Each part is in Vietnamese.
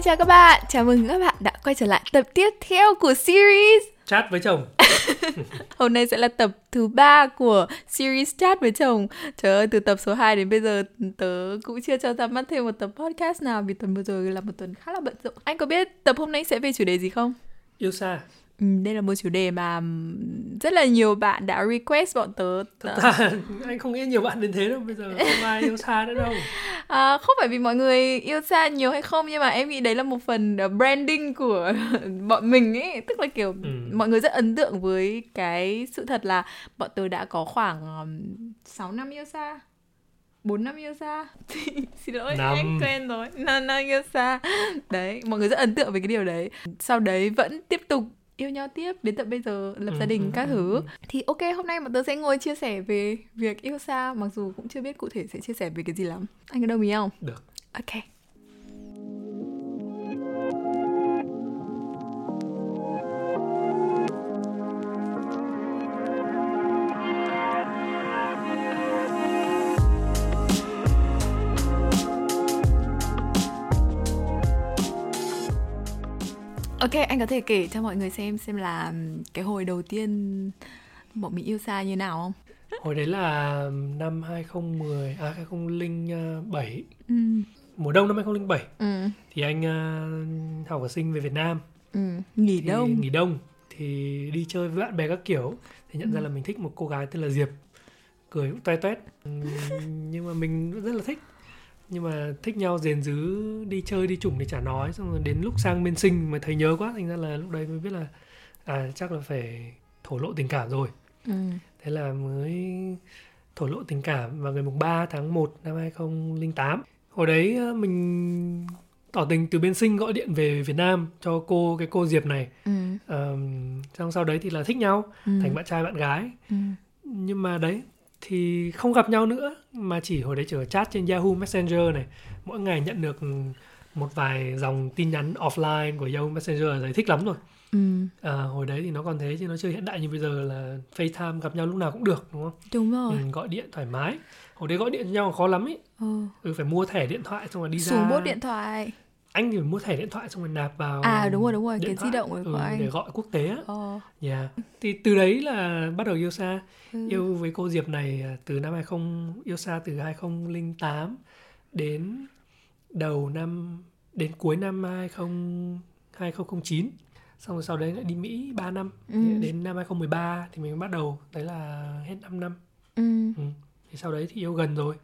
Xin chào các bạn, chào mừng các bạn đã quay trở lại tập tiếp theo của series. Chat với chồng. Hôm nay sẽ là tập thứ ba của series Chat với chồng. Trời ơi, từ tập số 2 đến bây giờ tớ cũng chưa cho ra mắt thêm một tập podcast nào Vì tuần vừa rồi là một tuần khá là bận rộn. Anh có biết tập hôm nay sẽ về chủ đề gì không? Yêu xa Ừ, đây là một chủ đề mà rất là nhiều bạn đã request bọn tớ. À, anh không nghĩ nhiều bạn đến thế đâu bây giờ không ai yêu xa nữa đâu. À, không phải vì mọi người yêu xa nhiều hay không nhưng mà em nghĩ đấy là một phần branding của bọn mình ấy tức là kiểu ừ. mọi người rất ấn tượng với cái sự thật là bọn tớ đã có khoảng um, 6 năm yêu xa 4 năm yêu xa Xin lỗi năm. em quen rồi. 5 năm yêu xa Đấy mọi người rất ấn tượng với cái điều đấy. Sau đấy vẫn tiếp tục yêu nhau tiếp đến tận bây giờ lập ừ, gia đình ừ, các ừ, thứ. ừ. thì ok hôm nay bọn tớ sẽ ngồi chia sẻ về việc yêu xa mặc dù cũng chưa biết cụ thể sẽ chia sẻ về cái gì lắm. Anh có đồng ý không? Được. Ok Ok, anh có thể kể cho mọi người xem xem là cái hồi đầu tiên bọn mình yêu xa như nào không? Hồi đấy là năm 2010 à 2007. Ừ. Mùa đông năm 2007. Ừ. Thì anh uh, học ở sinh về Việt Nam. Ừ. Nghỉ thì, đông. Nghỉ đông thì đi chơi với bạn bè các kiểu thì nhận ừ. ra là mình thích một cô gái tên là Diệp. Cười cũng toe toét. nhưng mà mình rất là thích nhưng mà thích nhau rèn dứ đi chơi đi chủng thì chả nói xong rồi đến lúc sang bên sinh mà thấy nhớ quá thành ra là lúc đấy mới biết là à chắc là phải thổ lộ tình cảm rồi ừ. thế là mới thổ lộ tình cảm vào ngày mùng 3 tháng 1 năm 2008 hồi đấy ờ, mình tỏ tình từ bên sinh gọi điện về Việt Nam cho cô cái cô Diệp này ừ. um, xong sau đấy thì là thích nhau ừ. thành bạn trai bạn gái ừ. nhưng mà đấy thì không gặp nhau nữa mà chỉ hồi đấy chỉ ở chat trên Yahoo Messenger này. Mỗi ngày nhận được một vài dòng tin nhắn offline của Yahoo Messenger là thấy thích lắm rồi. Ừ. à, hồi đấy thì nó còn thế chứ nó chưa hiện đại như bây giờ là FaceTime gặp nhau lúc nào cũng được đúng không? Đúng rồi. Ừ, gọi điện thoải mái. Hồi đấy gọi điện cho nhau khó lắm ý. Ừ. ừ phải mua thẻ điện thoại xong rồi đi ra Xuống bốt điện thoại anh thì mua thẻ điện thoại xong rồi nạp vào à đúng rồi đúng rồi cái di động của ừ, anh để gọi quốc tế á ờ. yeah. thì từ đấy là bắt đầu yêu xa ừ. yêu với cô Diệp này à, từ năm 20 yêu xa từ 2008 đến đầu năm đến cuối năm 20 2009 xong rồi sau đấy lại đi Mỹ 3 năm ừ. đến năm 2013 thì mình bắt đầu đấy là hết 5 năm ừ. Ừ. thì sau đấy thì yêu gần rồi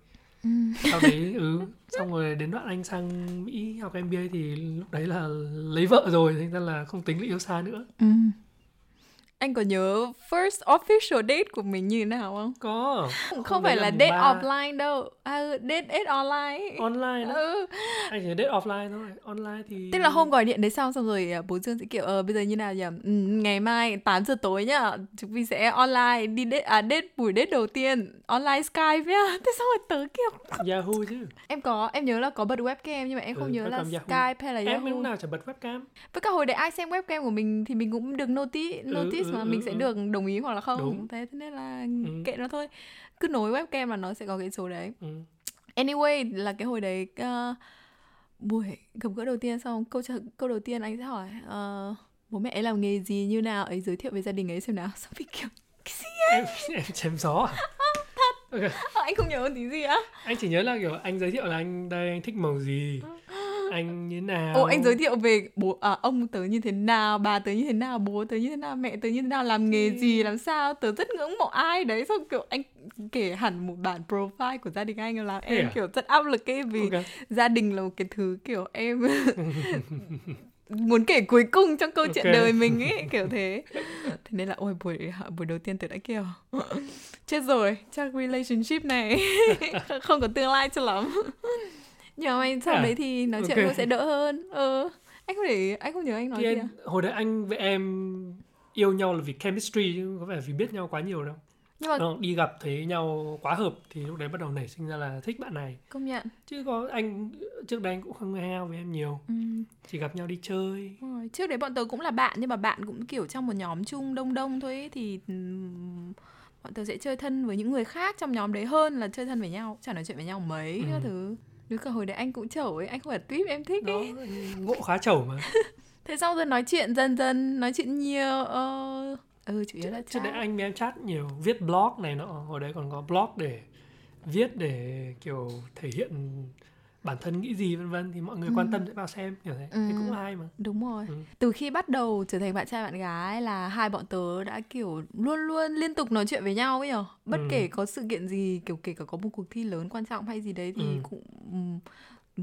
ừ. sau đấy ừ xong rồi đến đoạn anh sang mỹ học mba thì lúc đấy là lấy vợ rồi thành ra là không tính là yêu xa nữa ừ anh có nhớ first official date của mình như thế nào không? Có. Không, không phải là date 3. offline đâu. À, date date online. Online đó. Ừ. Anh chỉ date offline thôi. Online thì Tức là hôm gọi điện đấy xong xong rồi à, bố Dương sẽ kiểu ờ bây giờ như nào nhỉ? Ừ, ngày mai 8 giờ tối nhá. Chúng mình sẽ online đi date à date buổi date đầu tiên online Skype nhá. Thế xong rồi tớ kiểu Yahoo chứ. Em có, em nhớ là có bật webcam nhưng mà em không ừ, nhớ là Yahoo. Skype hay là Yahoo. Em lúc nào chả bật webcam. Với cả hồi đấy ai xem webcam của mình thì mình cũng được notice ừ, ừ, mà ừ, mình sẽ ừ. được đồng ý hoặc là không Đúng. thế thế nên là ừ. kệ nó thôi cứ nối webcam là nó sẽ có cái số đấy ừ. anyway là cái hồi đấy uh, buổi gặp gỡ đầu tiên xong câu câu đầu tiên anh sẽ hỏi uh, bố mẹ ấy làm nghề gì như nào ấy giới thiệu về gia đình ấy xem nào xong bị kiểu cái gì em em chém gió à? thật okay. à, anh không nhớ tí gì á anh chỉ nhớ là kiểu anh giới thiệu là anh đây anh thích màu gì ừ anh như nào ồ anh giới thiệu về bố à, ông tớ như thế nào bà tớ như thế nào bố tớ như thế nào mẹ tớ như thế nào làm nghề gì làm sao tớ rất ngưỡng mộ ai đấy xong kiểu anh kể hẳn một bản profile của gia đình anh làm em à? kiểu rất áp lực ấy vì okay. gia đình là một cái thứ kiểu em muốn kể cuối cùng trong câu chuyện okay. đời mình ấy kiểu thế thế nên là ôi buổi buổi đầu tiên tớ đã kiểu chết rồi chắc relationship này không có tương lai cho lắm nhưng mà sau à? đấy thì nói chuyện okay. sẽ đỡ hơn ờ anh không để anh không nhớ anh nói thì gì à? hồi đấy anh với em yêu nhau là vì chemistry chứ có phải vì biết nhau quá nhiều đâu nhưng mà ờ, đi gặp thấy nhau quá hợp thì lúc đấy bắt đầu nảy sinh ra là thích bạn này công nhận chứ có anh trước đây anh cũng không hang out với em nhiều ừ. chỉ gặp nhau đi chơi rồi. trước đấy bọn tớ cũng là bạn nhưng mà bạn cũng kiểu trong một nhóm chung đông đông thôi ấy, thì bọn tớ sẽ chơi thân với những người khác trong nhóm đấy hơn là chơi thân với nhau chẳng nói chuyện với nhau mấy ừ. các thứ Đúng cả hồi đấy anh cũng chẩu ấy, anh không phải tuyếp em thích đó ấy. ngộ khá chẩu mà Thế xong rồi nói chuyện dần dần, nói chuyện nhiều. Ờ... Ừ, chủ yếu là trước đấy chat. anh với em chat nhiều viết blog này nọ hồi đấy còn có blog để viết để kiểu thể hiện bản thân nghĩ gì vân vân thì mọi người Ừ. quan tâm sẽ vào xem kiểu thế Ừ. thì cũng hay mà Đúng rồi. Ừ. Từ khi bắt đầu trở thành bạn trai bạn gái là hai bọn tớ đã kiểu luôn luôn liên tục nói chuyện với nhau ấy nhở. Bất Ừ. kể có sự kiện gì, kiểu kể cả có một cuộc thi lớn quan trọng hay gì đấy thì Ừ. cũng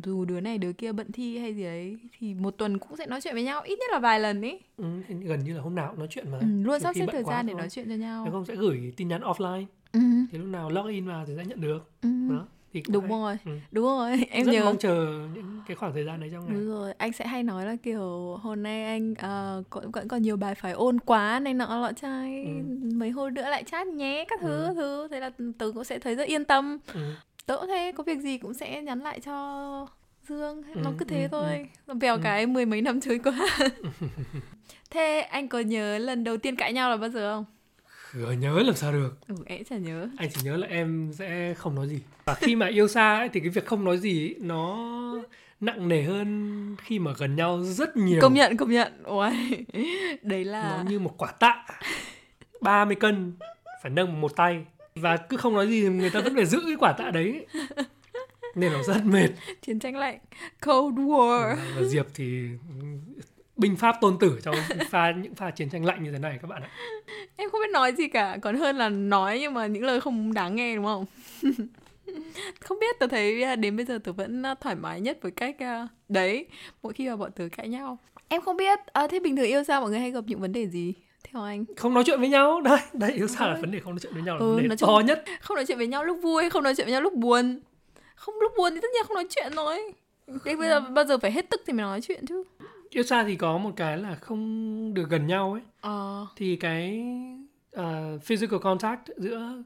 dù đứa này đứa kia bận thi hay gì đấy thì một tuần cũng sẽ nói chuyện với nhau ít nhất là vài lần ấy. ừ, gần như là hôm nào cũng nói chuyện mà Ừ, luôn sắp xếp thời gian để thôi. nói chuyện cho nhau. nếu không sẽ gửi tin nhắn offline Ừ, thì lúc nào login vào thì sẽ nhận được ừ. đó thì cũng Đúng hay. rồi, Ừ. đúng rồi, em rất nhớ. mong chờ những cái khoảng thời gian đấy trong ngày Đúng rồi, anh sẽ hay nói là kiểu hôm nay anh ờ, có- vẫn còn nhiều bài phải ôn quá này nọ lọ trai Ừ. mấy hôm nữa lại chat nhé các thứ Ừ. thứ thế là tớ cũng sẽ thấy rất yên tâm ừ. tớ cũng thế có việc gì cũng sẽ nhắn lại cho Dương nó Ừ, cứ thế ừ, thôi vèo Ừ. cái mười mấy năm trôi qua thế anh có nhớ lần đầu tiên cãi nhau là bao giờ không Gỡ nhớ làm sao được. Ừ em chả nhớ. Anh chỉ nhớ là em sẽ không nói gì. Và khi mà yêu xa ấy, thì cái việc không nói gì ấy, nó nặng nề hơn khi mà gần nhau rất nhiều. Công nhận công nhận. Ôi đấy là nó như một quả tạ. 30 cân phải nâng một tay. Và cứ không nói gì thì người ta vẫn phải giữ cái quả tạ đấy. Nên nó rất mệt. Chiến tranh lạnh. Cold war. Và Diệp thì binh pháp tôn tử trong pha những pha chiến tranh lạnh như thế này các bạn ạ Em không biết nói gì cả, còn hơn là nói nhưng mà những lời không đáng nghe đúng không? không biết, tớ thấy à, đến bây giờ tớ vẫn à, thoải mái nhất với cách à, đấy, mỗi khi mà bọn tớ cãi nhau. Em không biết, à, thế bình thường yêu sao mọi người hay gặp những vấn đề gì? Theo anh, không nói chuyện với nhau đấy đấy yêu xa là vấn đề không nói chuyện với nhau là Ừ, vấn đề chung- to nhất không nói chuyện với nhau lúc vui, không nói chuyện với nhau lúc buồn. Không lúc buồn thì tất nhiên không nói chuyện rồi. Thế bây giờ bao giờ phải hết tức thì mới nói chuyện chứ. Yêu xa thì có một cái là không được gần nhau ấy Ờ, thì cái à, physical contact giữa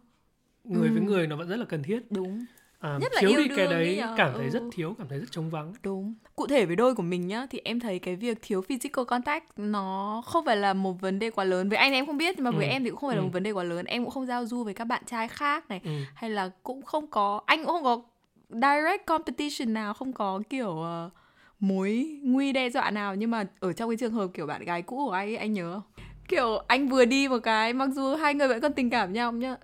người với Ừ. người nó vẫn rất là cần thiết đúng. à, Nhất là thiếu yêu đi cái đấy cảm thấy Ừ. rất thiếu cảm thấy rất trống vắng Đúng. Cụ thể với đôi của mình nhá thì em thấy cái việc thiếu physical contact nó không phải là một vấn đề quá lớn. Với anh em không biết nhưng mà với Ừ. em thì cũng không phải là Ừ. một vấn đề quá lớn. Em cũng không giao du với các bạn trai khác này ừ. hay là cũng không có anh cũng không có direct competition nào, không có kiểu ờ, mối nguy đe dọa nào nhưng mà ở trong cái trường hợp kiểu bạn gái cũ của anh ấy, anh nhớ không? Kiểu anh vừa đi một cái mặc dù hai người vẫn còn tình cảm nhau nhá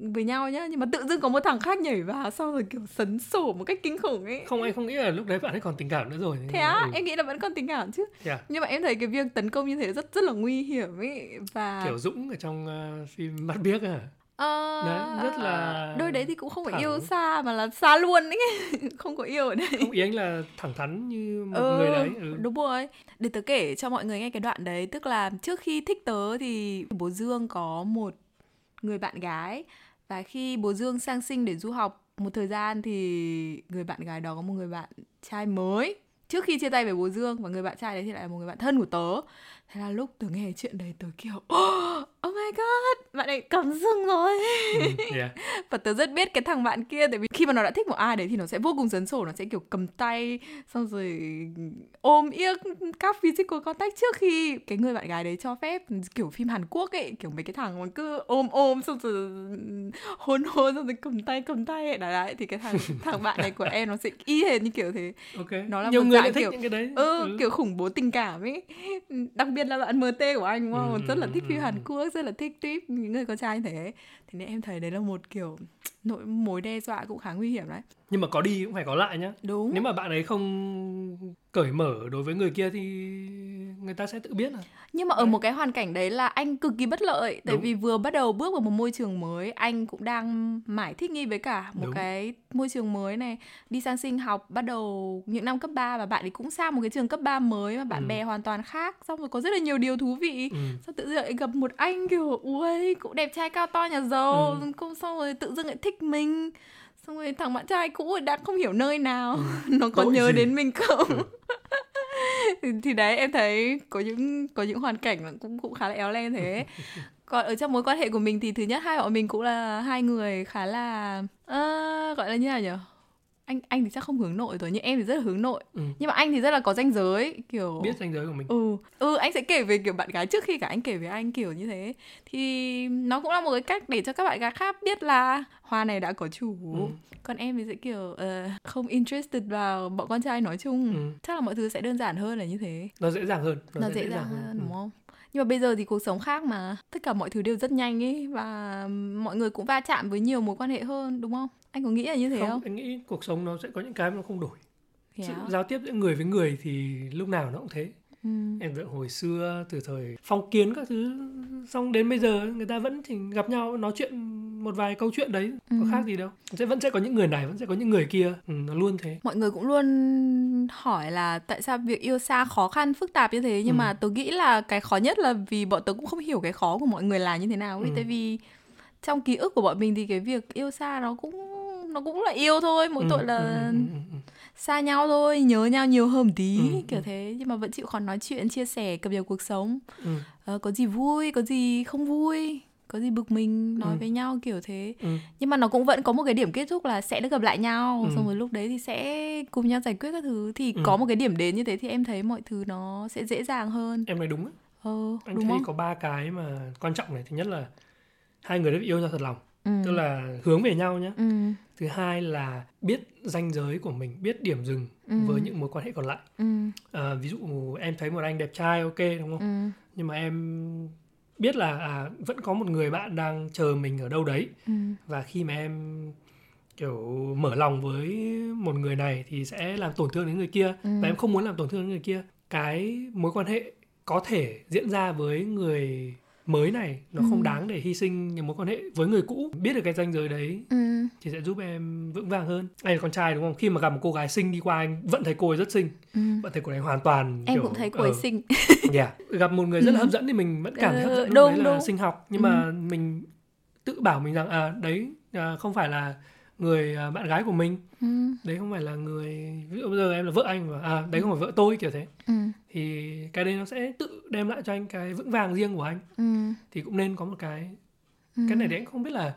với nhau nhá nhưng mà tự dưng có một thằng khác nhảy vào xong rồi kiểu sấn sổ một cách kinh khủng ấy không anh không nghĩ là lúc đấy bạn ấy còn tình cảm nữa rồi Thế á, ừ. em nghĩ là vẫn còn tình cảm chứ Thế à? Nhưng mà em thấy cái việc tấn công như thế rất rất là nguy hiểm ấy Và kiểu Dũng ở trong ờ, phim mắt biếc à ờ, Đấy, rất là Đôi đấy thì cũng không phải thẳng. yêu xa mà là xa luôn ấy. Không có yêu ở đây. Không ý anh là thẳng thắn như một Ừ, người đấy ừ. Đúng rồi. Để tớ kể cho mọi người nghe cái đoạn đấy Tức là trước khi thích tớ thì bố Dương có một người bạn gái. Và khi bố Dương sang sinh để du học một thời gian thì người bạn gái đó có một người bạn trai mới. Trước khi chia tay với bố Dương và người bạn trai đấy thì lại là một người bạn thân của tớ. Thế là lúc tớ nghe chuyện đấy tớ kiểu bạn ấy cầm rừng rồi. Ừ. yeah. và tớ rất biết cái thằng bạn kia tại vì khi mà nó đã thích một ai đấy thì nó sẽ vô cùng sấn sổ nó sẽ kiểu cầm tay xong rồi ôm yếc các physical contact trước khi cái người bạn gái đấy cho phép. Kiểu phim Hàn Quốc ấy kiểu mấy cái thằng mà cứ ôm ôm xong rồi hôn hôn xong rồi cầm tay cầm tay ấy. Đấy, đấy thì cái thằng thằng bạn này của em nó sẽ y hệt như kiểu thế. Ok Nó là nhiều một người dạng lại thích kiểu- những cái đấy. ừ, kiểu khủng bố tình cảm ấy. Đặc biệt là bạn MT của anh đúng không? Ừ, rất là ừ, thích phim ừ, Hàn ừ. Quốc rất là thích tuyếp những người con trai như thế. Thì nên em thấy đấy là một kiểu nỗi mối đe dọa cũng khá nguy hiểm đấy. Nhưng mà có đi cũng phải có lại nhá. Đúng. Nếu mà bạn ấy không cởi mở đối với người kia thì người ta sẽ tự biết à nhưng mà ở Đấy. một cái hoàn cảnh đấy là anh cực kỳ bất lợi tại Đúng. vì vừa bắt đầu bước vào một môi trường mới anh cũng đang mãi thích nghi với cả một Đúng. cái môi trường mới này đi sang sinh học bắt đầu những năm cấp 3 và bạn ấy cũng sang một cái trường cấp 3 mới mà bạn Ừ. bè hoàn toàn khác xong rồi có rất là nhiều điều thú vị ừ. sao tự dưng lại gặp một anh kiểu ui cũng đẹp trai cao to nhà giàu Ừ. cũng xong rồi tự dưng lại thích mình xong rồi thằng bạn trai cũ đã không hiểu nơi nào Ừ. nó có Tội nhớ gì? đến mình không Ừ. thì, đấy em thấy có những có những hoàn cảnh cũng cũng khá là éo le thế còn ở trong mối quan hệ của mình thì thứ nhất hai bọn mình cũng là hai người khá là ờ, gọi là như nào nhỉ anh anh thì chắc không hướng nội rồi nhưng em thì rất là hướng nội. Ừ. nhưng mà anh thì rất là có ranh giới kiểu biết ranh giới của mình. Ừ. Ừ anh sẽ kể về kiểu bạn gái trước khi cả anh kể về anh kiểu như thế. Thì nó cũng là một cái cách để cho các bạn gái khác biết là hoa này đã có chủ. Ừ. còn em thì sẽ kiểu ờ, không interested vào bọn con trai nói chung. Ừ. chắc là mọi thứ sẽ đơn giản hơn là như thế. Nó dễ dàng hơn. Nó sẽ dễ dàng hơn. Ừ. đúng không nhưng mà bây giờ thì cuộc sống khác mà. Tất cả mọi thứ đều rất nhanh ấy và mọi người cũng va chạm với nhiều mối quan hệ hơn đúng không? Anh có nghĩ là như thế không, không, anh nghĩ cuộc sống nó sẽ có những cái mà nó không đổi. Sự Yeah. giao tiếp giữa người với người thì lúc nào nó cũng thế Ừ. em tưởng hồi xưa từ thời phong kiến các thứ xong đến bây giờ người ta vẫn chỉ gặp nhau nói chuyện một vài câu chuyện đấy có Ừ. khác gì đâu sẽ vẫn sẽ có những người này vẫn sẽ có những người kia ừ, nó luôn thế mọi người cũng luôn hỏi là tại sao việc yêu xa khó khăn phức tạp như thế nhưng Ừ. mà tôi nghĩ là cái khó nhất là vì bọn tớ cũng không hiểu cái khó của mọi người là như thế nào ấy Ừ. tại vì trong ký ức của bọn mình thì cái việc yêu xa nó cũng nó cũng là yêu thôi mỗi Ừ, tội là ừ, ừ, ừ, ừ. Xa nhau thôi nhớ nhau nhiều hơn một tí Ừ, kiểu ừ. thế nhưng mà vẫn chịu khó nói chuyện chia sẻ cập nhật cuộc sống Ừ, Ờ, có gì vui có gì không vui có gì bực mình nói Ừ. với nhau kiểu thế ừ. nhưng mà nó cũng vẫn có một cái điểm kết thúc là sẽ được gặp lại nhau Ừ. xong rồi lúc đấy thì sẽ cùng nhau giải quyết các thứ thì Ừ. có một cái điểm đến như thế thì em thấy mọi thứ nó sẽ dễ dàng hơn em nói đúng á. ờ anh đúng thấy không có ba cái mà quan trọng này thứ nhất là hai người đã yêu nhau thật lòng ừ. tức là hướng về nhau nhé ừ. Thứ hai là biết ranh giới của mình biết điểm dừng Ừ. với những mối quan hệ còn lại ừ. à, ví dụ em thấy một anh đẹp trai ok đúng không ừ. nhưng mà em biết là à, vẫn có một người bạn đang chờ mình ở đâu đấy ừ. và khi mà em kiểu mở lòng với một người này thì sẽ làm tổn thương đến người kia Ừ. và em không muốn làm tổn thương đến người kia cái mối quan hệ có thể diễn ra với người mới này nó Ừ. không đáng để hy sinh những mối quan hệ với người cũ biết được cái ranh giới đấy ừ. thì sẽ giúp em vững vàng hơn anh là con trai đúng không khi mà gặp một cô gái xinh đi qua anh vẫn thấy cô ấy rất xinh ừ. vẫn thấy cô ấy hoàn toàn em kiểu, cũng thấy cô ấy ờ, xinh Yeah. Gặp một người rất là Ừ. hấp dẫn thì mình vẫn cảm thấy hấp Ờ, dẫn đúng, đấy là đúng. sinh học nhưng Ừ. mà mình tự bảo mình rằng à đấy à, không phải là người à, bạn gái của mình ừ. đấy không phải là người ví dụ bây giờ em là vợ anh và à đấy không phải vợ tôi kiểu thế Ừ. thì cái đấy nó sẽ tự đem lại cho anh cái vững vàng riêng của anh Ừ. thì cũng nên có một cái Ừ. cái này thì anh không biết là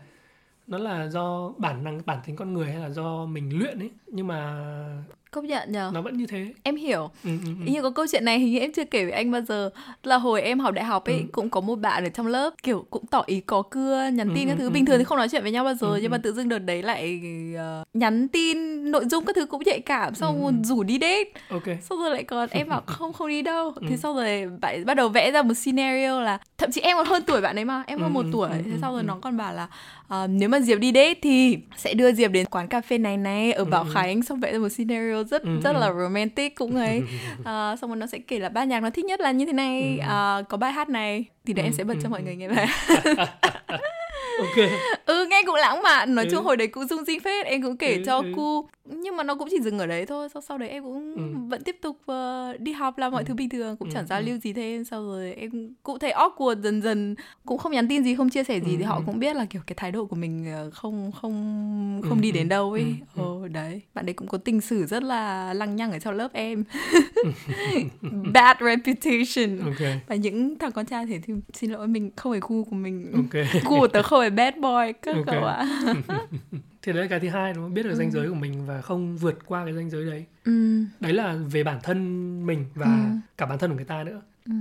nó là do bản năng bản tính con người hay là do mình luyện ấy nhưng mà công nhận nhờ. Nó vẫn như thế. Em hiểu. Ừ, ừ, ừ. Như có câu chuyện này hình như em chưa kể với anh bao giờ. Là hồi em học đại học ấy Ừ. cũng có một bạn ở trong lớp kiểu cũng tỏ ý có cưa nhắn Ừ, tin các ừ, thứ. ừ, bình thường thì không nói chuyện với nhau bao giờ Ừ, nhưng mà tự dưng đợt đấy lại ờ, nhắn tin nội dung các thứ cũng nhạy cảm xong Ừ, rủ đi date. Ok. Xong rồi lại còn em bảo không không đi đâu. Ừ. thế sau rồi bạn bắt đầu vẽ ra một scenario là thậm chí em còn hơn tuổi bạn ấy mà em hơn Ừ, một tuổi. thế sau rồi nó còn bảo là ờ, nếu mà diệp đi date thì sẽ đưa diệp đến quán cà phê này này ở Ừ, bảo ừ. khánh xong vẽ ra một scenario rất Ừ, rất ừ. là romantic cũng ấy Ờ, xong rồi nó sẽ kể là ban nhạc nó thích nhất là như thế này Ừ. ờ, có bài hát này thì để Ừ, em sẽ bật ừ, cho mọi ừ. người nghe bài ok ừ nghe cũng lãng mạn nói Ừ. chung hồi đấy cũng rung rinh phết em cũng kể Ừ, cho ừ. cu nhưng mà nó cũng chỉ dừng ở đấy thôi sau sau đấy em cũng Ừ. vẫn tiếp tục ờ, đi học làm mọi Ừ. thứ bình thường cũng Ừ, chẳng giao ừ. lưu gì thêm. Sau rồi em cũng thấy awkward dần dần cũng không nhắn tin gì không chia sẻ gì Ừ, thì họ ừ. cũng biết là kiểu cái thái độ của mình ờ, không không không Ừ, đi ừ, đến đâu ấy. Ừ, ờ đấy. Bạn đấy cũng có tình sử rất là lăng nhăng ở trong lớp em. Bad reputation. Ok. Và những thằng con trai thì, thì xin lỗi mình không phải gu của mình. Ok. Gu của tớ không phải bad boy các Ok. cậu ạ thì đấy là cái thứ hai đúng không? Biết được Ừ. ranh giới của mình và không vượt qua cái ranh giới đấy. Ừ. Đấy là về bản thân mình và Ừ. cả bản thân của người ta nữa. Ừ.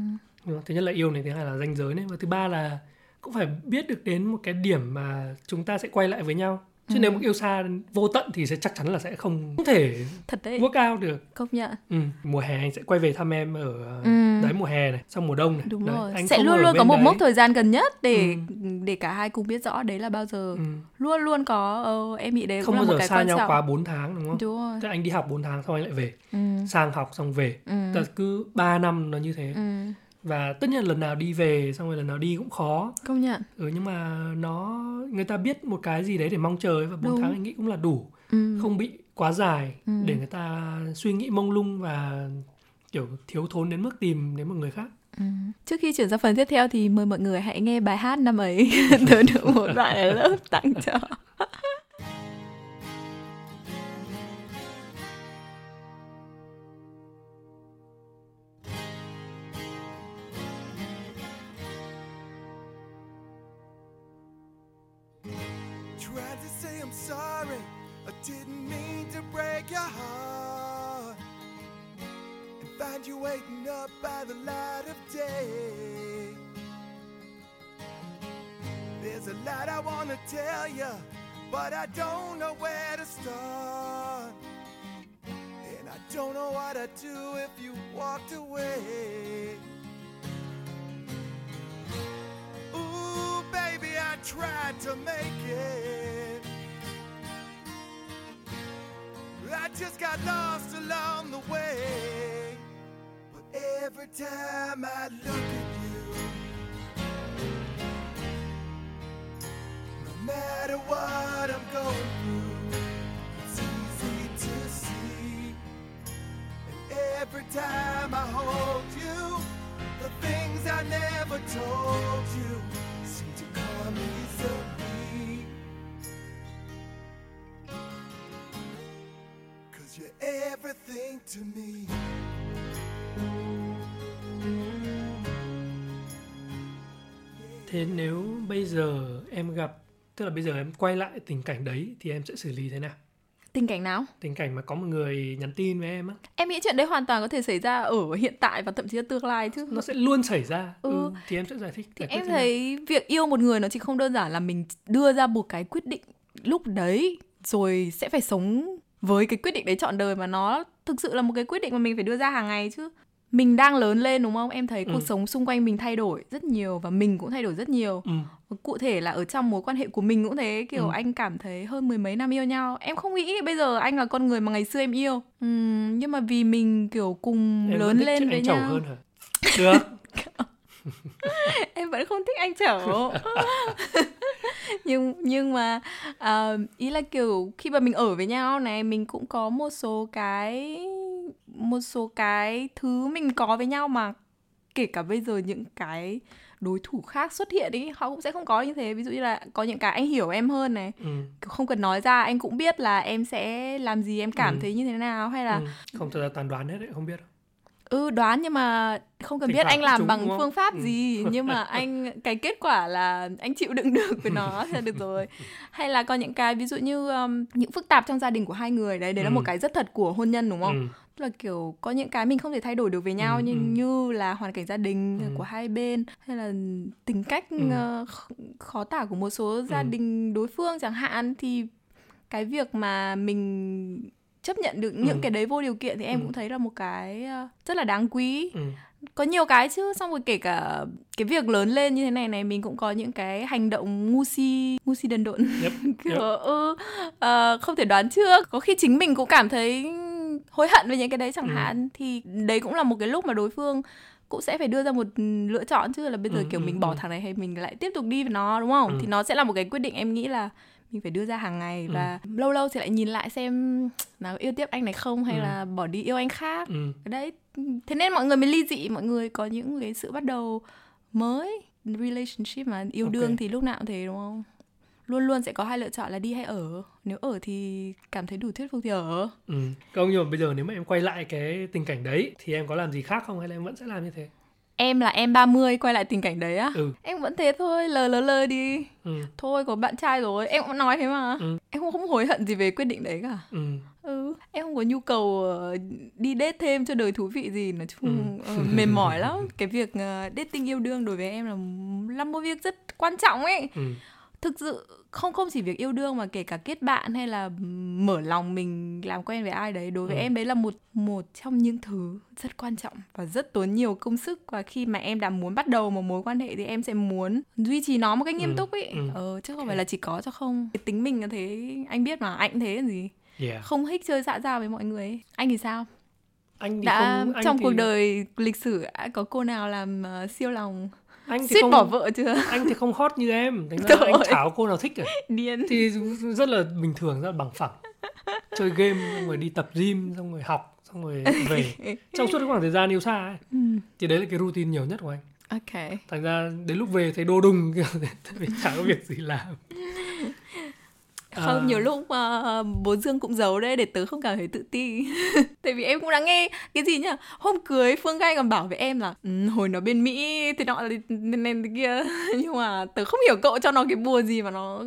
Đúng không? thứ nhất là yêu này thứ hai là ranh giới này. Và thứ ba là cũng phải biết được đến một cái điểm mà chúng ta sẽ quay lại với nhau chứ Ừ. nếu mà yêu xa vô tận thì sẽ chắc chắn là sẽ không không thể thật đấy work out được công nhận ừ. mùa hè anh sẽ quay về thăm em ở Ừ. đấy mùa hè này xong mùa đông này đúng đấy, rồi anh sẽ luôn luôn có một đấy. mốc thời gian gần nhất để Ừ. để cả hai cùng biết rõ đấy là bao giờ ừ. luôn luôn có ờ, em nghĩ đấy không bao giờ xa nhau trọng quá 4 tháng đúng không đúng rồi là anh đi học 4 tháng xong anh lại về ừ. sang học xong về Ừ. Tức cứ 3 năm nó như thế ừ và tất nhiên lần nào đi về xong rồi lần nào đi cũng khó công nhận ừ, nhưng mà nó người ta biết một cái gì đấy để mong chờ ấy, và 4 Đúng. tháng anh nghĩ cũng là đủ ừ. không bị quá dài Ừ. để người ta suy nghĩ mông lung và kiểu thiếu thốn đến mức tìm đến một người khác Ừ. Trước khi chuyển sang phần tiếp theo thì mời mọi người hãy nghe bài hát năm ấy tớ được một bạn ở lớp tặng cho. I'm sorry, I didn't mean to break your heart and find you waiting up by the light of day. There's a lot I want to tell you, but I don't know where to start. And I don't know what I'd do if you walked away. Ooh, baby, I tried to make it. I just got lost along the way. But every time I look at you, no matter what I'm going through, it's easy to see. And every time I hold you, the things I never told you seem to come easily. Everything to me. thế nếu bây giờ em gặp tức là bây giờ em quay lại tình cảnh đấy thì em sẽ xử lý thế nào Tình cảnh nào? tình cảnh mà có một người nhắn tin với em á Em nghĩ chuyện đấy hoàn toàn có thể xảy ra ở hiện tại và thậm chí là tương lai chứ. nó sẽ luôn xảy ra Ừ. ừ. thì em sẽ giải thích Thì giải em thế nào. thấy việc yêu một người nó chỉ không đơn giản là mình đưa ra một cái quyết định lúc đấy rồi sẽ phải sống với cái quyết định đấy trọn đời mà nó thực sự là một cái quyết định mà mình phải đưa ra hàng ngày chứ. Mình đang lớn lên đúng không? Em thấy cuộc Ừ. sống xung quanh mình thay đổi rất nhiều và mình cũng thay đổi rất nhiều. ừ. Cụ thể là ở trong mối quan hệ của mình cũng thế Kiểu Ừ. anh cảm thấy hơn mười mấy năm yêu nhau Em không nghĩ bây giờ anh là con người mà ngày xưa em yêu Ừm, Nhưng mà vì mình kiểu cùng em lớn lên với nhau hơn hả được em vẫn không thích anh chẩu nhưng nhưng mà à, ý là kiểu khi mà mình ở với nhau này mình cũng có một số cái một số cái thứ mình có với nhau mà kể cả bây giờ những cái đối thủ khác xuất hiện ý họ cũng sẽ không có như thế ví dụ như là có những cái anh hiểu em hơn này ừ. không cần nói ra anh cũng biết là em sẽ làm gì em cảm Ừ. thấy như thế nào hay là ừ. không thật ra toàn đoán hết đấy không biết đâu. Ừ đoán nhưng mà không cần Thỉnh biết anh làm bằng phương pháp Ừ. gì nhưng mà anh cái kết quả là anh chịu đựng được với nó là được rồi hay là có những cái ví dụ như um, những phức tạp trong gia đình của hai người đấy đấy là Ừ. một cái rất thật của hôn nhân đúng không ừ. Tức là kiểu có những cái mình không thể thay đổi được với nhau Ừ, nhưng ừ. như là hoàn cảnh gia đình Ừ. của hai bên hay là tính cách Ừ. ờ, kh- khó tả của một số gia Ừ. đình đối phương chẳng hạn thì cái việc mà mình chấp nhận được những Ừ. cái đấy vô điều kiện thì em Ừ. cũng thấy là một cái ờ, rất là đáng quý Ừ. có nhiều cái chứ xong rồi kể cả cái việc lớn lên như thế này này mình cũng có những cái hành động ngu si ngu si đần độn Yep, kiểu yep. ừ, ờ, không thể đoán trước có khi chính mình cũng cảm thấy hối hận về những cái đấy chẳng Ừ. hạn thì đấy cũng là một cái lúc mà đối phương cũng sẽ phải đưa ra một lựa chọn chứ là bây giờ Ừ, kiểu ừ, mình bỏ ừ. thằng này hay mình lại tiếp tục đi với nó đúng không Ừ. thì nó sẽ là một cái quyết định em nghĩ là mình phải đưa ra hàng ngày Ừ. và lâu lâu thì lại nhìn lại xem nào yêu tiếp anh này không hay Ừ. là bỏ đi yêu anh khác Ừ. đấy thế nên mọi người mới ly dị mọi người có những cái sự bắt đầu mới relationship mà yêu Ok. đương thì lúc nào cũng thế đúng không luôn luôn sẽ có hai lựa chọn là đi hay ở nếu ở thì cảm thấy đủ thuyết phục thì ở Ừ. Không nhưng mà bây giờ nếu mà em quay lại cái tình cảnh đấy thì em có làm gì khác không hay là em vẫn sẽ làm như thế? Em là em 30 quay lại tình cảnh đấy á Ừ. em vẫn thế thôi lờ lờ lờ đi Ừ. thôi có bạn trai rồi em cũng nói thế mà Ừ. em không, không hối hận gì về quyết định đấy cả Ừ. ừ em không có nhu cầu ờ, đi date thêm cho đời thú vị gì nói chung Ừ. ờ, mệt mỏi lắm cái việc ờ, dating yêu đương đối với em là là một việc rất quan trọng ấy Ừ. thực sự không không chỉ việc yêu đương mà kể cả kết bạn hay là mở lòng mình làm quen với ai đấy đối với Ừ. em đấy là một một trong những thứ rất quan trọng và rất tốn nhiều công sức và khi mà em đã muốn bắt đầu một mối quan hệ thì em sẽ muốn duy trì nó một cách nghiêm Ừ, túc ấy ừ. ờ, chứ không phải là chỉ có cho không cái tính mình là thế anh biết mà anh cũng thế làm gì Yeah. không thích chơi xã giao với mọi người ấy. anh thì sao Anh thì đã không anh trong thì, cuộc đời lịch sử có cô nào làm ờ, siêu lòng anh thì không bỏ vợ chưa anh thì không hot như em, thành ra Trời anh ơi. chả có cô nào thích cả. điên Thì rất là bình thường, rất là bằng phẳng. Chơi game xong rồi đi tập gym xong rồi học xong rồi về. Trong suốt cái khoảng thời gian yêu xa ấy. Ừ, Thì đấy là cái routine nhiều nhất của anh. ok Thành ra đến lúc về thấy đô đùng kiểu vì chả có việc gì làm. Không À. nhiều lúc mà bố dương cũng giấu đấy để tớ không cảm thấy tự ti. Tại vì em cũng đã nghe cái gì nhá hôm cưới phương gai còn bảo với em là "Ừ, hồi nó bên mỹ thì nọ nên nên thế kia. Nhưng mà tớ không hiểu cậu cho nó cái bùa gì mà nó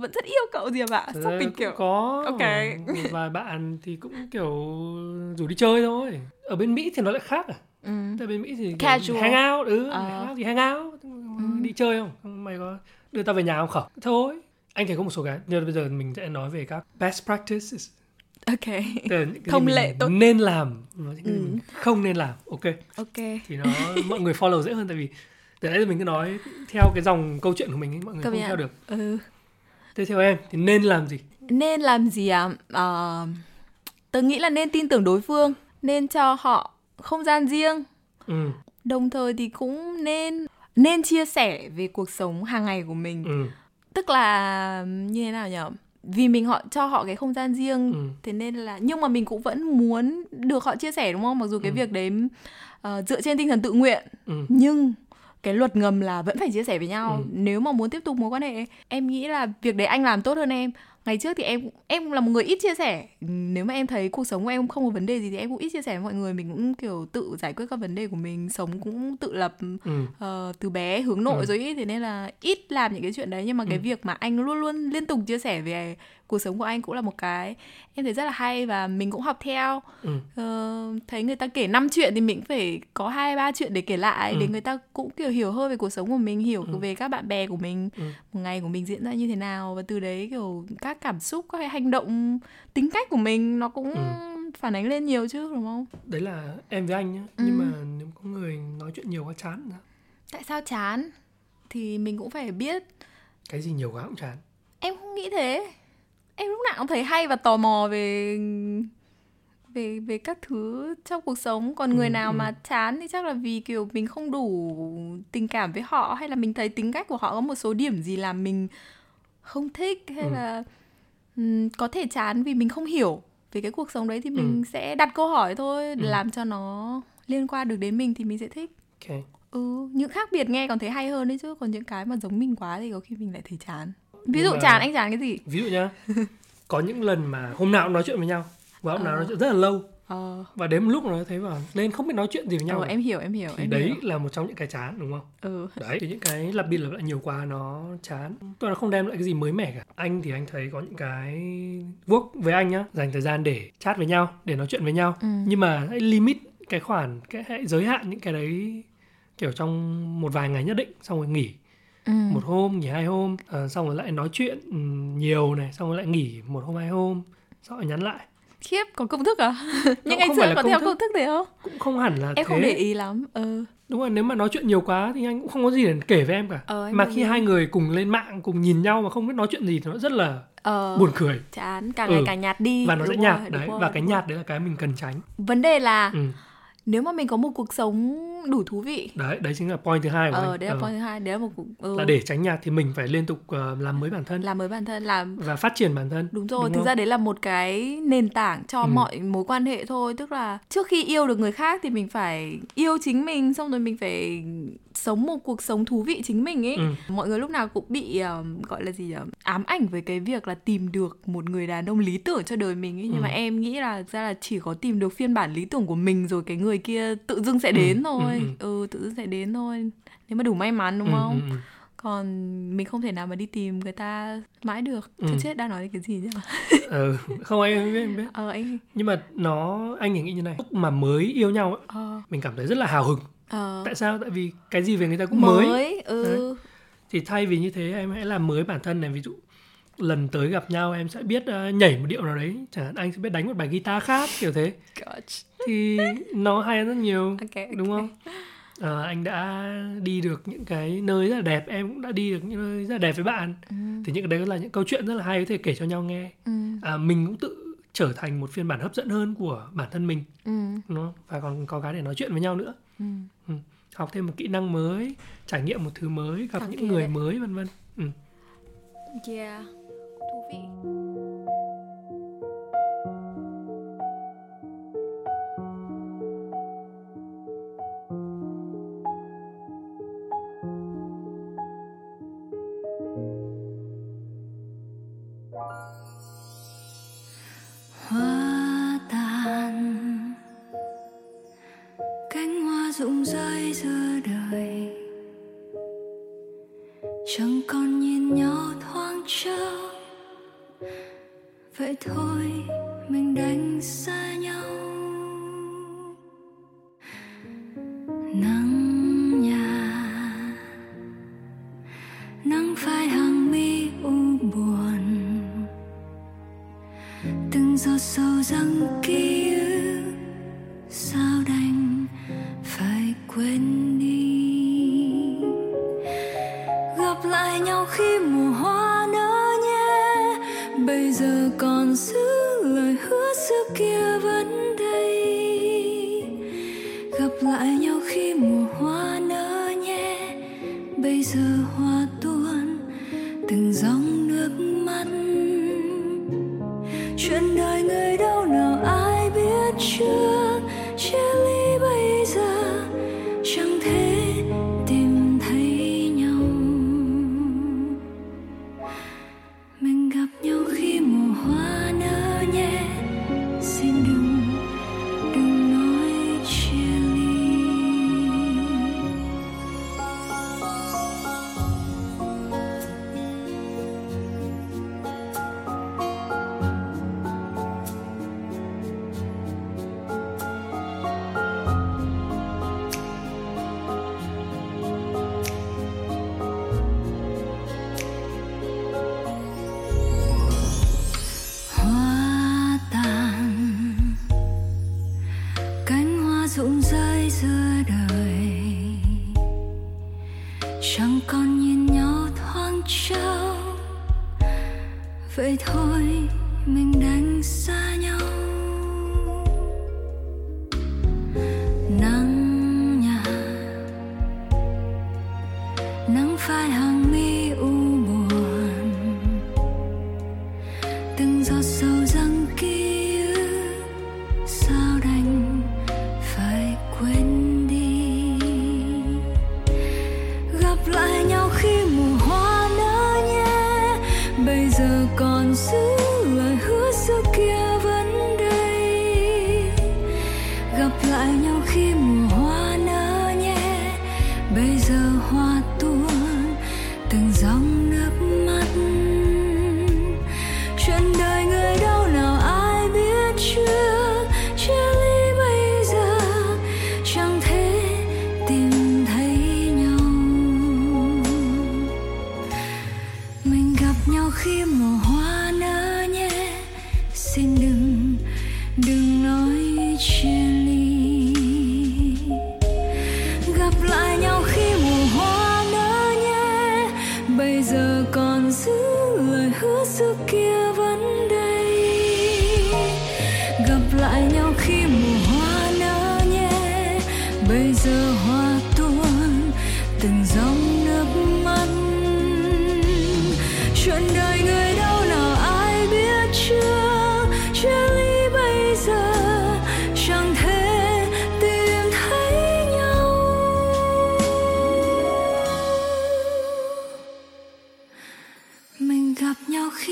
vẫn rất yêu cậu gì à bạn. Thật sao ra mình kiểu có. Ok. một vài bạn thì cũng kiểu rủ đi chơi thôi. Ở bên mỹ thì nó lại khác à? Ừ. tại bên mỹ thì Casual. hang out ừ Ờ. hang out thì hang out đi chơi không? Mày có đưa tao về nhà không không thôi anh thấy có một số cái nhưng bây giờ mình sẽ nói về các best practices. Ok. Tức là những cái Thông lệ tốt. nên làm. Và những cái Ừ. mình không nên làm. Ok. Ok. Thì nó mọi người follow dễ hơn tại vì từ nãy giờ mình cứ nói theo cái dòng câu chuyện của mình ấy, mọi người Công không nhận. theo được. Ừ. thế theo em thì nên làm gì? Nên làm gì à Ờ, tớ nghĩ là nên tin tưởng đối phương nên cho họ không gian riêng. Ừ. Đồng thời thì cũng nên nên chia sẻ về cuộc sống hàng ngày của mình. Ừ tức là như thế nào nhỉ vì mình họ cho họ cái không gian riêng ừ. thế nên là nhưng mà mình cũng vẫn muốn được họ chia sẻ đúng không? Mặc dù cái Ừ. việc đấy ờ, dựa trên tinh thần tự nguyện ừ. nhưng cái luật ngầm là vẫn phải chia sẻ với nhau. Ừ. nếu mà muốn tiếp tục mối quan hệ em nghĩ là việc đấy anh làm tốt hơn em ngày trước thì em em là một người ít chia sẻ. Nếu mà em thấy cuộc sống của em không có vấn đề gì thì em cũng ít chia sẻ với mọi người. Mình cũng kiểu tự giải quyết các vấn đề của mình sống cũng tự lập ừ. ờ, từ bé hướng nội Ừ. rồi ý. Thế nên là ít làm những cái chuyện đấy. Nhưng mà cái Ừ. việc mà anh luôn luôn liên tục chia sẻ về cuộc sống của anh cũng là một cái em thấy rất là hay và mình cũng học theo ừ Ờ, thấy người ta kể 5 chuyện thì mình cũng phải có hai ba chuyện để kể lại Ừ. để người ta cũng kiểu hiểu hơn về cuộc sống của mình hiểu Ừ. về các bạn bè của mình Ừ. một ngày của mình diễn ra như thế nào và từ đấy kiểu các cảm xúc các hành động tính cách của mình nó cũng Ừ. phản ánh lên nhiều chứ đúng không đấy là em với anh nhá Ừ. nhưng mà nếu có người nói chuyện nhiều quá chán sao? tại sao chán thì mình cũng phải biết cái gì nhiều quá cũng chán em không nghĩ thế em lúc nào cũng thấy hay và tò mò về về về các thứ trong cuộc sống còn người Ừ, nào ừ. mà chán thì chắc là vì kiểu mình không đủ tình cảm với họ hay là mình thấy tính cách của họ có một số điểm gì làm mình không thích hay Ừ. là ừm, có thể chán vì mình không hiểu về cái cuộc sống đấy thì mình Ừ. sẽ đặt câu hỏi thôi Ừ. làm cho nó liên quan được đến mình thì mình sẽ thích ok ừ những khác biệt nghe còn thấy hay hơn đấy chứ còn những cái mà giống mình quá thì có khi mình lại thấy chán ví dụ mà- chán anh chán cái gì. ví dụ nhá có những lần mà hôm nào cũng nói chuyện với nhau và hôm nào Ờ. nói chuyện rất là lâu. Ờ. Và đến một lúc nó thấy vào lên không biết nói chuyện gì với nhau ờ, em hiểu em hiểu thì em đấy hiểu. là một trong những cái chán đúng không? Ừ. Đấy thì những cái lặp đi lặp lại nhiều quá nó chán. Tôi nó không đem lại cái gì mới mẻ cả. Anh thì anh thấy có những cái work với anh nhá dành thời gian để chat với nhau để nói chuyện với nhau. Ừ. nhưng mà hãy limit cái khoản cái hãy giới hạn những cái đấy kiểu trong một vài ngày nhất định xong rồi nghỉ ừ. một hôm nghỉ hai hôm ờ, xong rồi lại nói chuyện ừ, nhiều này xong rồi lại nghỉ một hôm hai hôm xong rồi nhắn lại khiếp có công thức à nhưng anh xưa có công theo thức. công thức thế không cũng không hẳn là em thế không để ý lắm ừ đúng rồi nếu mà nói chuyện nhiều quá thì anh cũng không có gì để kể với em cả Ờ, mà khi ý. hai người cùng lên mạng cùng nhìn nhau mà không biết nói chuyện gì thì nó rất là ờ buồn cười chán càng ngày Ừ. càng nhạt đi và nó Đúng sẽ rồi, nhạt đấy rồi, và cái nhạt đấy là cái mình cần tránh vấn đề là ừ. Nếu mà mình có một cuộc sống đủ thú vị. Đấy đấy chính là point thứ hai của ờ anh. đấy là Ờ, point thứ hai đấy là một cuộc ừ, là để tránh nhạt thì mình phải liên tục ờ, làm mới bản thân. Làm mới bản thân làm và phát triển bản thân Đúng rồi, Đúng thực không? ra đấy là một cái nền tảng cho Ừ. mọi mối quan hệ thôi. Tức là trước khi yêu được người khác thì mình phải yêu chính mình Xong rồi mình phải sống một cuộc sống thú vị chính mình ấy Ừ. Mọi người lúc nào cũng bị um, gọi là gì nhỉ? ám ảnh với cái việc là tìm được một người đàn ông lý tưởng cho đời mình ấy Nhưng Ừ. mà em nghĩ là ra là chỉ có tìm được phiên bản lý tưởng của mình Rồi cái người kia tự dưng sẽ Ừ, đến ừ, thôi ừ. ừ, tự dưng sẽ đến thôi Nếu mà đủ may mắn đúng Ừ, không? ừ, ừ. Còn mình không thể nào mà đi tìm người ta mãi được Ừ. Chứ chết đang nói cái gì nhỉ? ừ. không anh biết, em biết Ờ anh nhưng mà nó anh nghĩ như này lúc mà mới yêu nhau ấy, Ờ, mình cảm thấy rất là hào hứng ờ. tại sao? Tại vì cái gì về người ta cũng mới, ừ. Thì thay vì như thế em hãy làm mới bản thân này. Ví dụ lần tới gặp nhau em sẽ biết ờ, nhảy một điệu nào đấy. Chẳng hạn anh sẽ biết đánh một bài guitar khác kiểu thế. Thì nó hay hơn rất nhiều ok đúng ok. không? Ờ, anh đã đi được những cái nơi rất là đẹp. Em cũng đã đi được những nơi rất là đẹp với bạn. Ừ, thì những cái đấy là những câu chuyện rất là hay có thể kể cho nhau nghe. Ừ, à, mình cũng tự trở thành một phiên bản hấp dẫn hơn của bản thân mình ừ, đúng không? và còn có cái để nói chuyện với nhau nữa. Ừ. học thêm một kỹ năng mới trải nghiệm một thứ mới gặp Ok những người đấy. mới vân vân ừ. Yeah Thú vị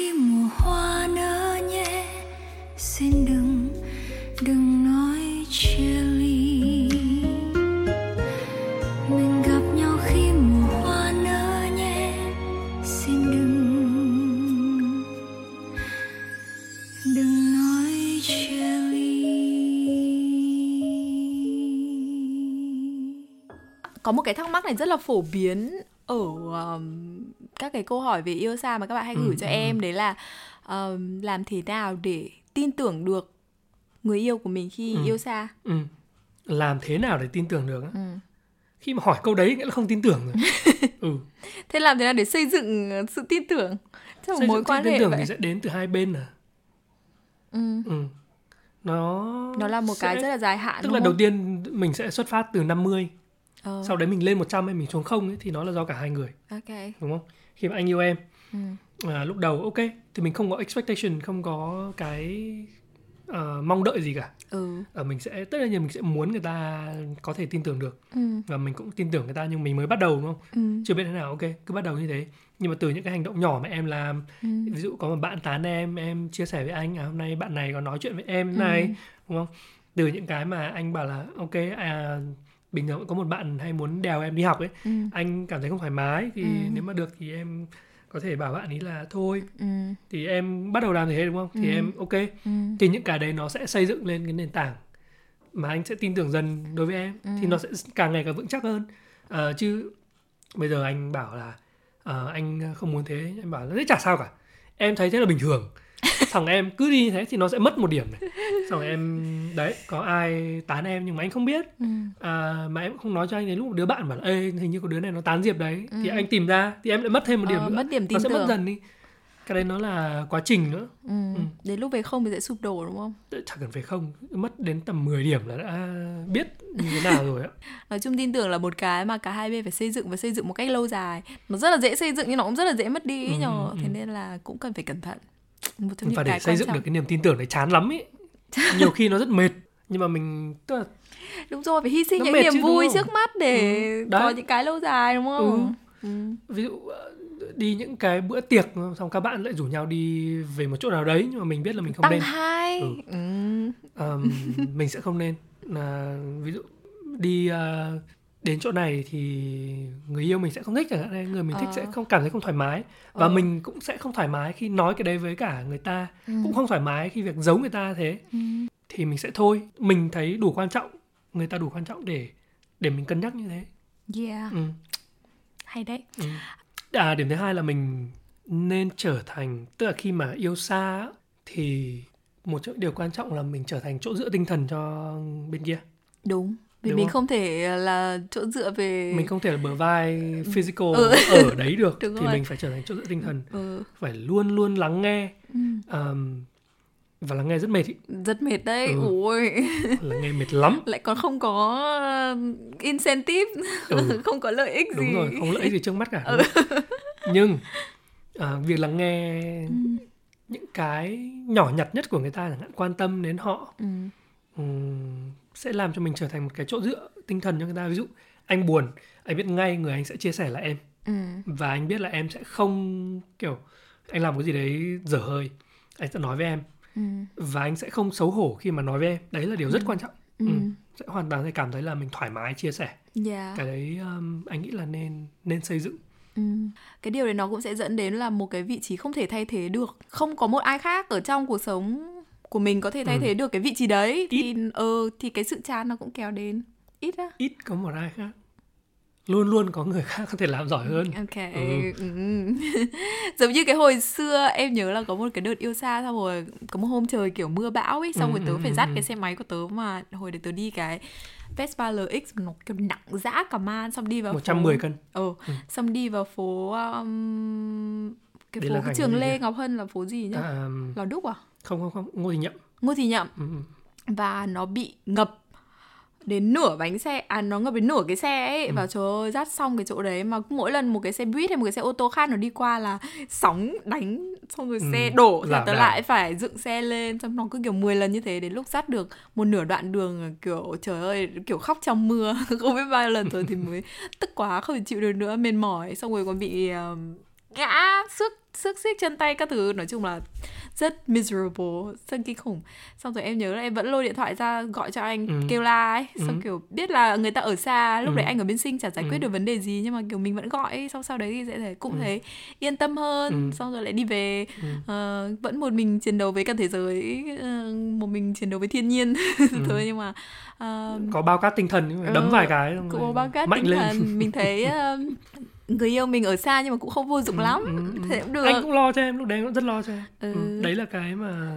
khi mùa hoa nở nhé. Xin đừng đừng nói chia ly. Mình gặp nhau khi mùa hoa nở nhé. Xin đừng đừng nói chia ly. Có một cái thắc mắc này rất là phổ biến ở um, các cái câu hỏi về yêu xa mà các bạn hay Ừ, gửi cho ừ, em ừ. đấy là um, làm thế nào để tin tưởng được người yêu của mình khi Ừ. yêu xa? Ừ. làm thế nào để tin tưởng được ừ. khi mà hỏi câu đấy nghĩa là không tin tưởng rồi. Ừ. Thế làm thế nào để xây dựng uh, sự tin tưởng? Trong Xây mối dựng quan tin hệ tưởng vậy. thì sẽ đến từ hai bên à? Ừ. ừ. Nó nó là một cái sẽ- rất là dài hạn tức là đầu không? tiên mình sẽ xuất phát từ 50 Ờ, sau đấy mình lên 100 hay mình xuống không ấy, thì nó là do cả hai người. Ok. Đúng không khi mà anh yêu em. Ừ. à, lúc đầu ok thì mình không có expectation không có cái ờ, mong đợi gì cả. Ừ. Ở mình sẽ tất nhiên mình sẽ muốn người ta có thể tin tưởng được. Ừ. Và mình cũng tin tưởng người ta nhưng mình mới bắt đầu đúng không? Ừ. Chưa biết thế nào ok cứ bắt đầu như thế. Nhưng mà từ những cái hành động nhỏ mà em làm ừ. ví dụ có một bạn tán em em chia sẻ với anh à, hôm nay bạn này có nói chuyện với em Ừ. này đúng không? Từ những cái mà anh bảo là ok à, bình thường có một bạn hay muốn đèo em đi học ấy ừ, anh cảm thấy không thoải mái thì Ừ. nếu mà được thì em có thể bảo bạn ấy là thôi ừ, thì em bắt đầu làm thế đúng không? Thì Ừ. em ok. Ừ, thì những cái đấy nó sẽ xây dựng lên cái nền tảng mà anh sẽ tin tưởng dần đối với em. Ừ. thì nó sẽ càng ngày càng vững chắc hơn. Ờ, chứ bây giờ anh bảo là ờ, anh không muốn thế. Em bảo là thế chả sao cả. Em thấy thế là bình thường thằng em cứ đi như thế thì nó sẽ mất một điểm này. Xong rồi em đấy có ai tán em nhưng mà anh không biết. Ừ, à, mà em cũng không nói cho anh đến lúc một đứa bạn bảo là ê hình như có đứa này nó tán diệp đấy. Thì Ừ. anh tìm ra thì em lại mất thêm một điểm Ờ, nữa. mất điểm nó tin sẽ mất tưởng. dần đi. Cái đấy nó là quá trình nữa. Ừ. đến lúc về không thì sẽ sụp đổ đúng không? Chẳng cần phải không mất đến tầm 10 điểm là đã biết như thế nào rồi á. Nói chung tin tưởng là một cái mà cả hai bên phải xây dựng và xây dựng một cách lâu dài. Nó rất là dễ xây dựng nhưng nó cũng rất là dễ mất đi Ừ, nhờ. ừ, thế ừ. nên là cũng cần phải cẩn thận một trong những và để cái xây dựng trọng. được cái niềm tin tưởng đấy chán lắm ý. Nhiều khi nó rất mệt nhưng mà mình tức là đúng rồi phải hy sinh Nó những niềm chứ, vui trước mắt để Ừ, có những cái lâu dài đúng không? Ừ. ví dụ ờ, đi những cái bữa tiệc xong các bạn lại rủ nhau đi về một chỗ nào đấy nhưng mà mình biết là mình không tăng nên. hai. Ừ. ừ. Ờm, mình sẽ không nên. Là ví dụ đi ờ, đến chỗ này thì người yêu mình sẽ không thích chẳng hạn hay người mình thích Ờ. sẽ không cảm thấy không thoải mái và Ờ. mình cũng sẽ không thoải mái khi nói cái đấy với cả người ta Ừ. cũng không thoải mái khi việc giấu người ta thế Ừ. thì mình sẽ thôi mình thấy đủ quan trọng người ta đủ quan trọng để để mình cân nhắc như thế yeah ừ. hay đấy Ừ. À, điểm thứ hai là mình nên trở thành tức là khi mà yêu xa thì một điều quan trọng là mình trở thành chỗ dựa tinh thần cho bên kia đúng vì Đúng mình không? không thể là chỗ dựa về mình không thể là bờ vai physical Ừ. ở đấy được Đúng thì rồi. mình phải trở thành chỗ dựa tinh thần ừ. phải luôn luôn lắng nghe Ừ. um, và lắng nghe rất mệt ý. rất mệt đấy Ừ. ui lắng nghe mệt lắm lại còn không có incentive Ừ. không có lợi ích đúng gì rồi không lợi ích gì trước mắt cả không? nhưng à, việc lắng nghe Ừ. những cái nhỏ nhặt nhất của người ta chẳng hạn quan tâm đến họ Ừ. ừm, sẽ làm cho mình trở thành một cái chỗ dựa tinh thần cho người ta ví dụ anh buồn anh biết ngay người anh sẽ chia sẻ là em Ừ. và anh biết là em sẽ không kiểu anh làm cái gì đấy dở hơi anh sẽ nói với em Ừ. và anh sẽ không xấu hổ khi mà nói với em đấy là điều rất quan trọng Ừ. Ừ. sẽ hoàn toàn sẽ cảm thấy là mình thoải mái chia sẻ Yeah. cái đấy um, anh nghĩ là nên nên xây dựng Ừ. Cái điều đấy nó cũng sẽ dẫn đến là một cái vị trí không thể thay thế được. Không có một ai khác ở trong cuộc sống của mình có thể thay Ừ. thế được cái vị trí đấy thì ờ thì cái sự chán nó cũng kéo đến. Ít á. ít có một ai khác luôn luôn có người khác có thể làm giỏi hơn Ok. Ừ. Ừ. Giống như cái hồi xưa em nhớ là có một cái đợt yêu xa xong rồi có một hôm trời kiểu mưa bão ấy xong Ừ, rồi tớ ừ, phải ừ, dắt ừ. cái xe máy của tớ mà hồi đấy tớ đi cái Vespa LX nó kiểu nặng dã cả man xong đi vào 110 phố cân ờ xong đi vào phố um, cái Đây phố cái trường Lê? Ngọc Hân là phố gì nhá à, Lò Đúc à không không không ngô thì nhậm. Ngô Thị Nhậm. Ừ, ừ. và nó bị ngập đến nửa bánh xe à nó ngập đến nửa cái xe ấy. Ừ. và trời ơi dắt xong cái chỗ đấy. Mà mỗi lần một cái xe buýt hay một cái xe ô tô khác nó đi qua là sóng đánh xong rồi Ừ, xe đổ thì lảo tớ đảo. lại phải dựng xe lên. Xong nó cứ kiểu 10 lần như thế đến lúc dắt được một nửa đoạn đường kiểu trời ơi kiểu khóc trong mưa. Không biết bao lần rồi thì mới tức quá không thể chịu được nữa mệt mỏi. Xong rồi còn bị um, ngã xước xước xích chân tay các thứ nói chung là rất miserable rất kinh khủng xong rồi em nhớ là em vẫn lôi điện thoại ra gọi cho anh Ừ. kêu la ấy xong Ừ. kiểu biết là người ta ở xa lúc Ừ. đấy anh ở bên sinh chả giải quyết Ừ. được vấn đề gì nhưng mà kiểu mình vẫn gọi ấy. xong sau đấy thì sẽ thấy cũng Ừ. thấy yên tâm hơn Ừ. xong rồi lại đi về Ừ. Ờ, vẫn một mình chiến đấu với cả thế giới ờ, một mình chiến đấu với thiên nhiên thôi nhưng mà ờ, có bao cát tinh thần đấm Ừ, vài cái cũng có bao cát mạnh tinh lên thần mình thấy ờ, người yêu mình ở xa nhưng mà cũng không vô dụng Ừ, lắm ừ, ừ. thế cũng được anh cũng lo cho em lúc đấy cũng rất lo cho em Ừ. ừ. đấy là cái mà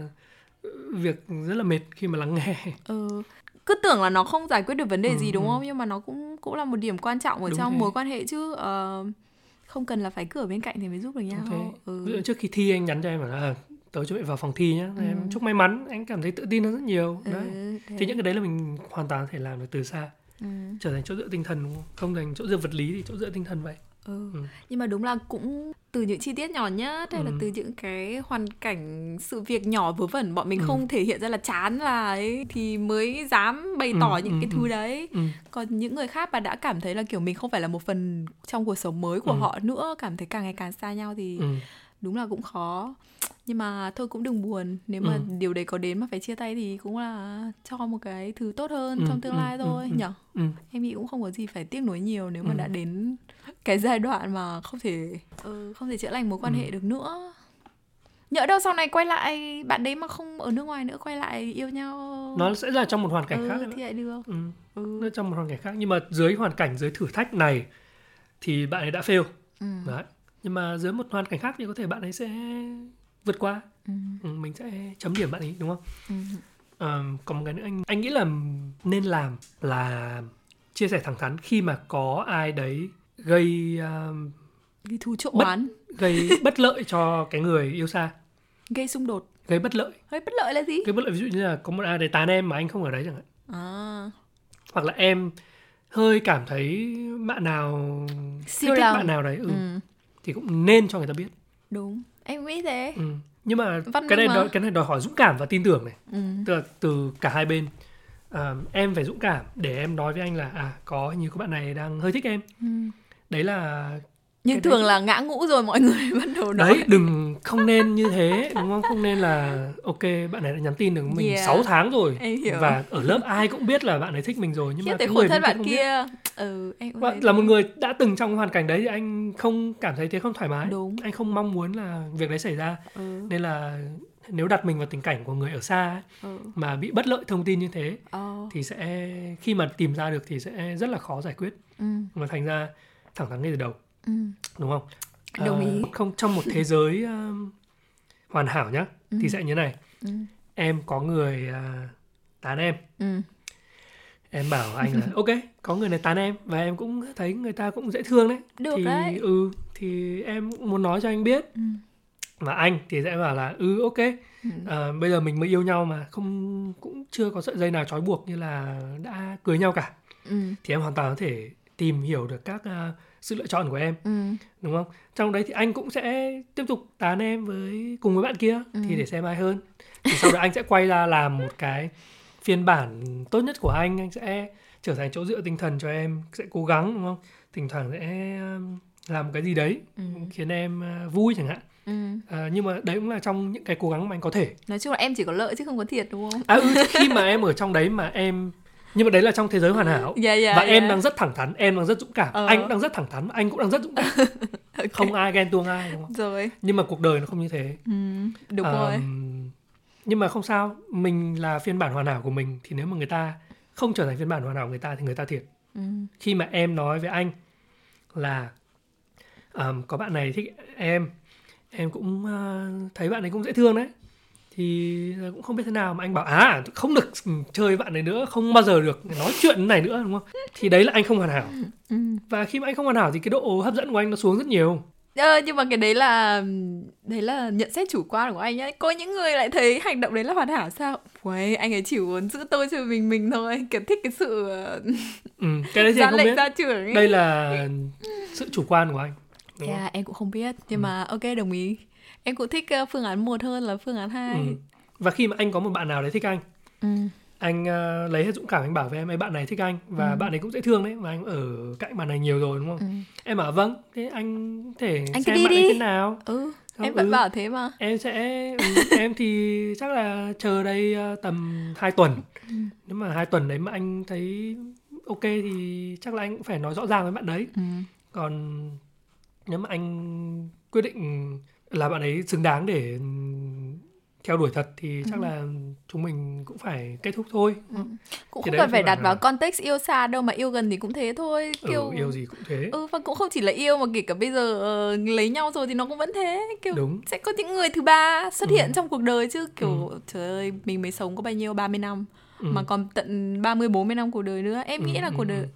việc rất là mệt khi mà lắng nghe ừ. cứ tưởng là nó không giải quyết được vấn đề Ừ, gì đúng ừ. không nhưng mà nó cũng cũng là một điểm quan trọng ở Đúng trong thế. mối quan hệ chứ Ờ, không cần là phải cứ ở bên cạnh thì mới giúp được nhau thế ừ. ví trước khi thi anh nhắn cho em là à, tớ chuẩn bị vào phòng thi nhá Ừ. em chúc may mắn anh cảm thấy tự tin hơn rất nhiều Ừ, đấy thế. thì những cái đấy là mình hoàn toàn có thể làm được từ xa ừ. trở thành chỗ dựa tinh thần đúng không không thành chỗ dựa vật lý thì chỗ dựa tinh thần vậy Ừ. Ừ. Nhưng mà đúng là cũng từ những chi tiết nhỏ nhất hay là Ừ. từ những cái hoàn cảnh sự việc nhỏ vớ vẩn bọn mình Ừ. không thể hiện ra là chán là ấy thì mới dám bày tỏ Ừ, những ừ, cái ừ. thứ đấy. ừ. Còn những người khác mà đã cảm thấy là kiểu mình không phải là một phần trong cuộc sống mới của Ừ. họ nữa, cảm thấy càng ngày càng xa nhau thì Ừ. đúng là cũng khó nhưng mà thôi cũng đừng buồn nếu mà Ừ. điều đấy có đến mà phải chia tay thì cũng là cho một cái thứ tốt hơn Ừ, trong tương ừ, lai ừ, thôi ừ. nhở ừ. em nghĩ cũng không có gì phải tiếc nuối nhiều nếu mà Ừ. đã đến cái giai đoạn mà không thể ừ, không thể chữa lành mối quan Ừ. hệ được nữa nhỡ đâu sau này quay lại bạn đấy mà không ở nước ngoài nữa quay lại yêu nhau nó sẽ là trong một hoàn cảnh ừ, khác thì lại được ừ. ừ. nó trong một hoàn cảnh khác nhưng mà dưới hoàn cảnh dưới thử thách này thì bạn ấy đã fail Ừ. đấy nhưng mà dưới một hoàn cảnh khác thì có thể bạn ấy sẽ vượt qua Ừ. ừ, mình sẽ chấm điểm bạn ấy đúng không Ừ. Ờ, còn một cái nữa anh anh nghĩ là nên làm là chia sẻ thẳng thắn khi mà có ai đấy gây um, gây thù trộm Bất- oán. gây bất lợi cho cái người yêu xa. Gây xung đột. Gây bất lợi. Hơi bất lợi là gì? Gây bất lợi ví dụ như là có một ai đấy tán em mà anh không ở đấy chẳng hạn. À. Hoặc là em hơi cảm thấy bạn nào Siêu thích, lòng. bạn nào đấy ừ, ừ. thì cũng nên cho người ta biết. Đúng. Em nghĩ thế. Ừ. nhưng mà Văn cái này mà. đòi, cái này đòi hỏi dũng cảm và tin tưởng này. Ừ. tức là từ cả hai bên. À, em phải dũng cảm để em nói với anh là à có như có bạn này đang hơi thích em. Ừ. đấy là nhưng Cái đấy- thường là ngã ngũ rồi mọi người bắt đầu nói đấy đừng không nên như thế đúng không không nên là ok bạn này đã nhắn tin được mình Yeah. 6 tháng rồi và ở lớp ai cũng biết là bạn ấy thích mình rồi nhưng Khiếp mà cái người thân bạn kia ừ em thấy là một người đã từng trong hoàn cảnh đấy thì anh không cảm thấy thế không thoải mái Đúng. anh không mong muốn là việc đấy xảy ra ừ. nên là nếu đặt mình vào tình cảnh của người ở xa ấy, ừ. mà bị bất lợi thông tin như thế ờ. thì sẽ khi mà tìm ra được thì sẽ rất là khó giải quyết ừ. mà thành ra thẳng thắn ngay từ đầu ừ. đúng không Đồng Ờ, ý. không trong một thế giới um, hoàn hảo nhá Ừ. thì sẽ như này Ừ. em có người à, tán em ừ. em bảo anh là ok có người này tán em và em cũng thấy người ta cũng dễ thương đấy Được thì đấy. ừ thì em cũng muốn nói cho anh biết Ừ. và anh thì sẽ bảo là ừ ok Ừ. à, bây giờ mình mới yêu nhau mà không cũng chưa có sợi dây nào trói buộc như là đã cưới nhau cả Ừ. thì em hoàn toàn có thể tìm hiểu được các à, sự lựa chọn của em Ừ. đúng không trong đấy thì anh cũng sẽ tiếp tục tán em với cùng với bạn kia Ừ. thì để xem ai hơn thì sau đó anh sẽ quay ra làm một cái phiên bản tốt nhất của anh anh sẽ trở thành chỗ dựa tinh thần cho em sẽ cố gắng đúng không thỉnh thoảng sẽ làm cái gì đấy Ừ. khiến em uh, vui chẳng hạn Ừ. à, nhưng mà đấy cũng là trong những cái cố gắng mà anh có thể nói chung là em chỉ có lợi chứ không có thiệt đúng không à ừ khi mà em ở trong đấy mà em nhưng mà đấy là trong thế giới hoàn hảo dạ dạ và em dạ. đang rất thẳng thắn em đang rất dũng cảm Ờ. anh cũng đang rất thẳng thắn anh cũng đang rất dũng cảm Ok. không ai ghen tuông ai đúng không rồi nhưng mà cuộc đời nó không như thế ừ. đúng Ờm, rồi nhưng mà không sao mình là phiên bản hoàn hảo của mình thì nếu mà người ta không trở thành phiên bản hoàn hảo của người ta thì người ta thiệt ừ. khi mà em nói với anh là ờm, có bạn này thích em em cũng ờ, thấy bạn ấy cũng dễ thương đấy thì cũng không biết thế nào mà anh bảo à không được chơi bạn này nữa không bao giờ được nói chuyện này nữa đúng không? Thì đấy là anh không hoàn hảo. Ừ. và khi mà anh không hoàn hảo thì cái độ hấp dẫn của anh nó xuống rất nhiều. Ờ, nhưng mà cái đấy là đấy là nhận xét chủ quan của anh nhá có những người lại thấy hành động đấy là hoàn hảo sao? Uầy, anh ấy chỉ muốn giữ tôi cho mình mình thôi. Kiểu thích cái sự ờ, ừ, cái đấy thì anh không biết. gia trưởng ấy. Đây là sự chủ quan của anh. Đúng không? yeah, em cũng không biết. Nhưng Ừ. mà ok đồng ý em cũng thích ờ, phương án một hơn là phương án hai Ừ. và khi mà anh có một bạn nào đấy thích anh ừ. anh ờ, lấy hết dũng cảm anh bảo với em ấy bạn này thích anh và Ừ. bạn ấy cũng dễ thương đấy và anh ở cạnh bạn này nhiều rồi đúng không Ừ. em bảo vâng thế anh có thể Anh xem đi bạn ấy đi. thế nào ừ Không, em vẫn ừ. bảo thế mà em sẽ ừ, em thì chắc là chờ đây ờ, tầm 2 tuần Ừ. nếu mà hai tuần đấy mà anh thấy ok thì chắc là anh cũng phải nói rõ ràng với bạn đấy ừ. còn nếu mà anh quyết định là bạn ấy xứng đáng để ừm, theo đuổi thật thì chắc Ừ. là chúng mình cũng phải kết thúc thôi Ừ. cũng Thì không cần là phải đặt vào nào? context yêu xa đâu mà yêu gần thì cũng thế thôi kiểu ừ, yêu gì cũng thế ừ và cũng không chỉ là yêu mà kể cả bây giờ ờ, lấy nhau rồi thì nó cũng vẫn thế kiểu đúng sẽ có những người thứ ba xuất Ừ. hiện trong cuộc đời chứ kiểu Ừ. trời ơi mình mới sống có bao nhiêu 30 năm ừ. mà còn tận 30 40 năm cuộc đời nữa em Ừ, nghĩ là ừ, cuộc đời ừ.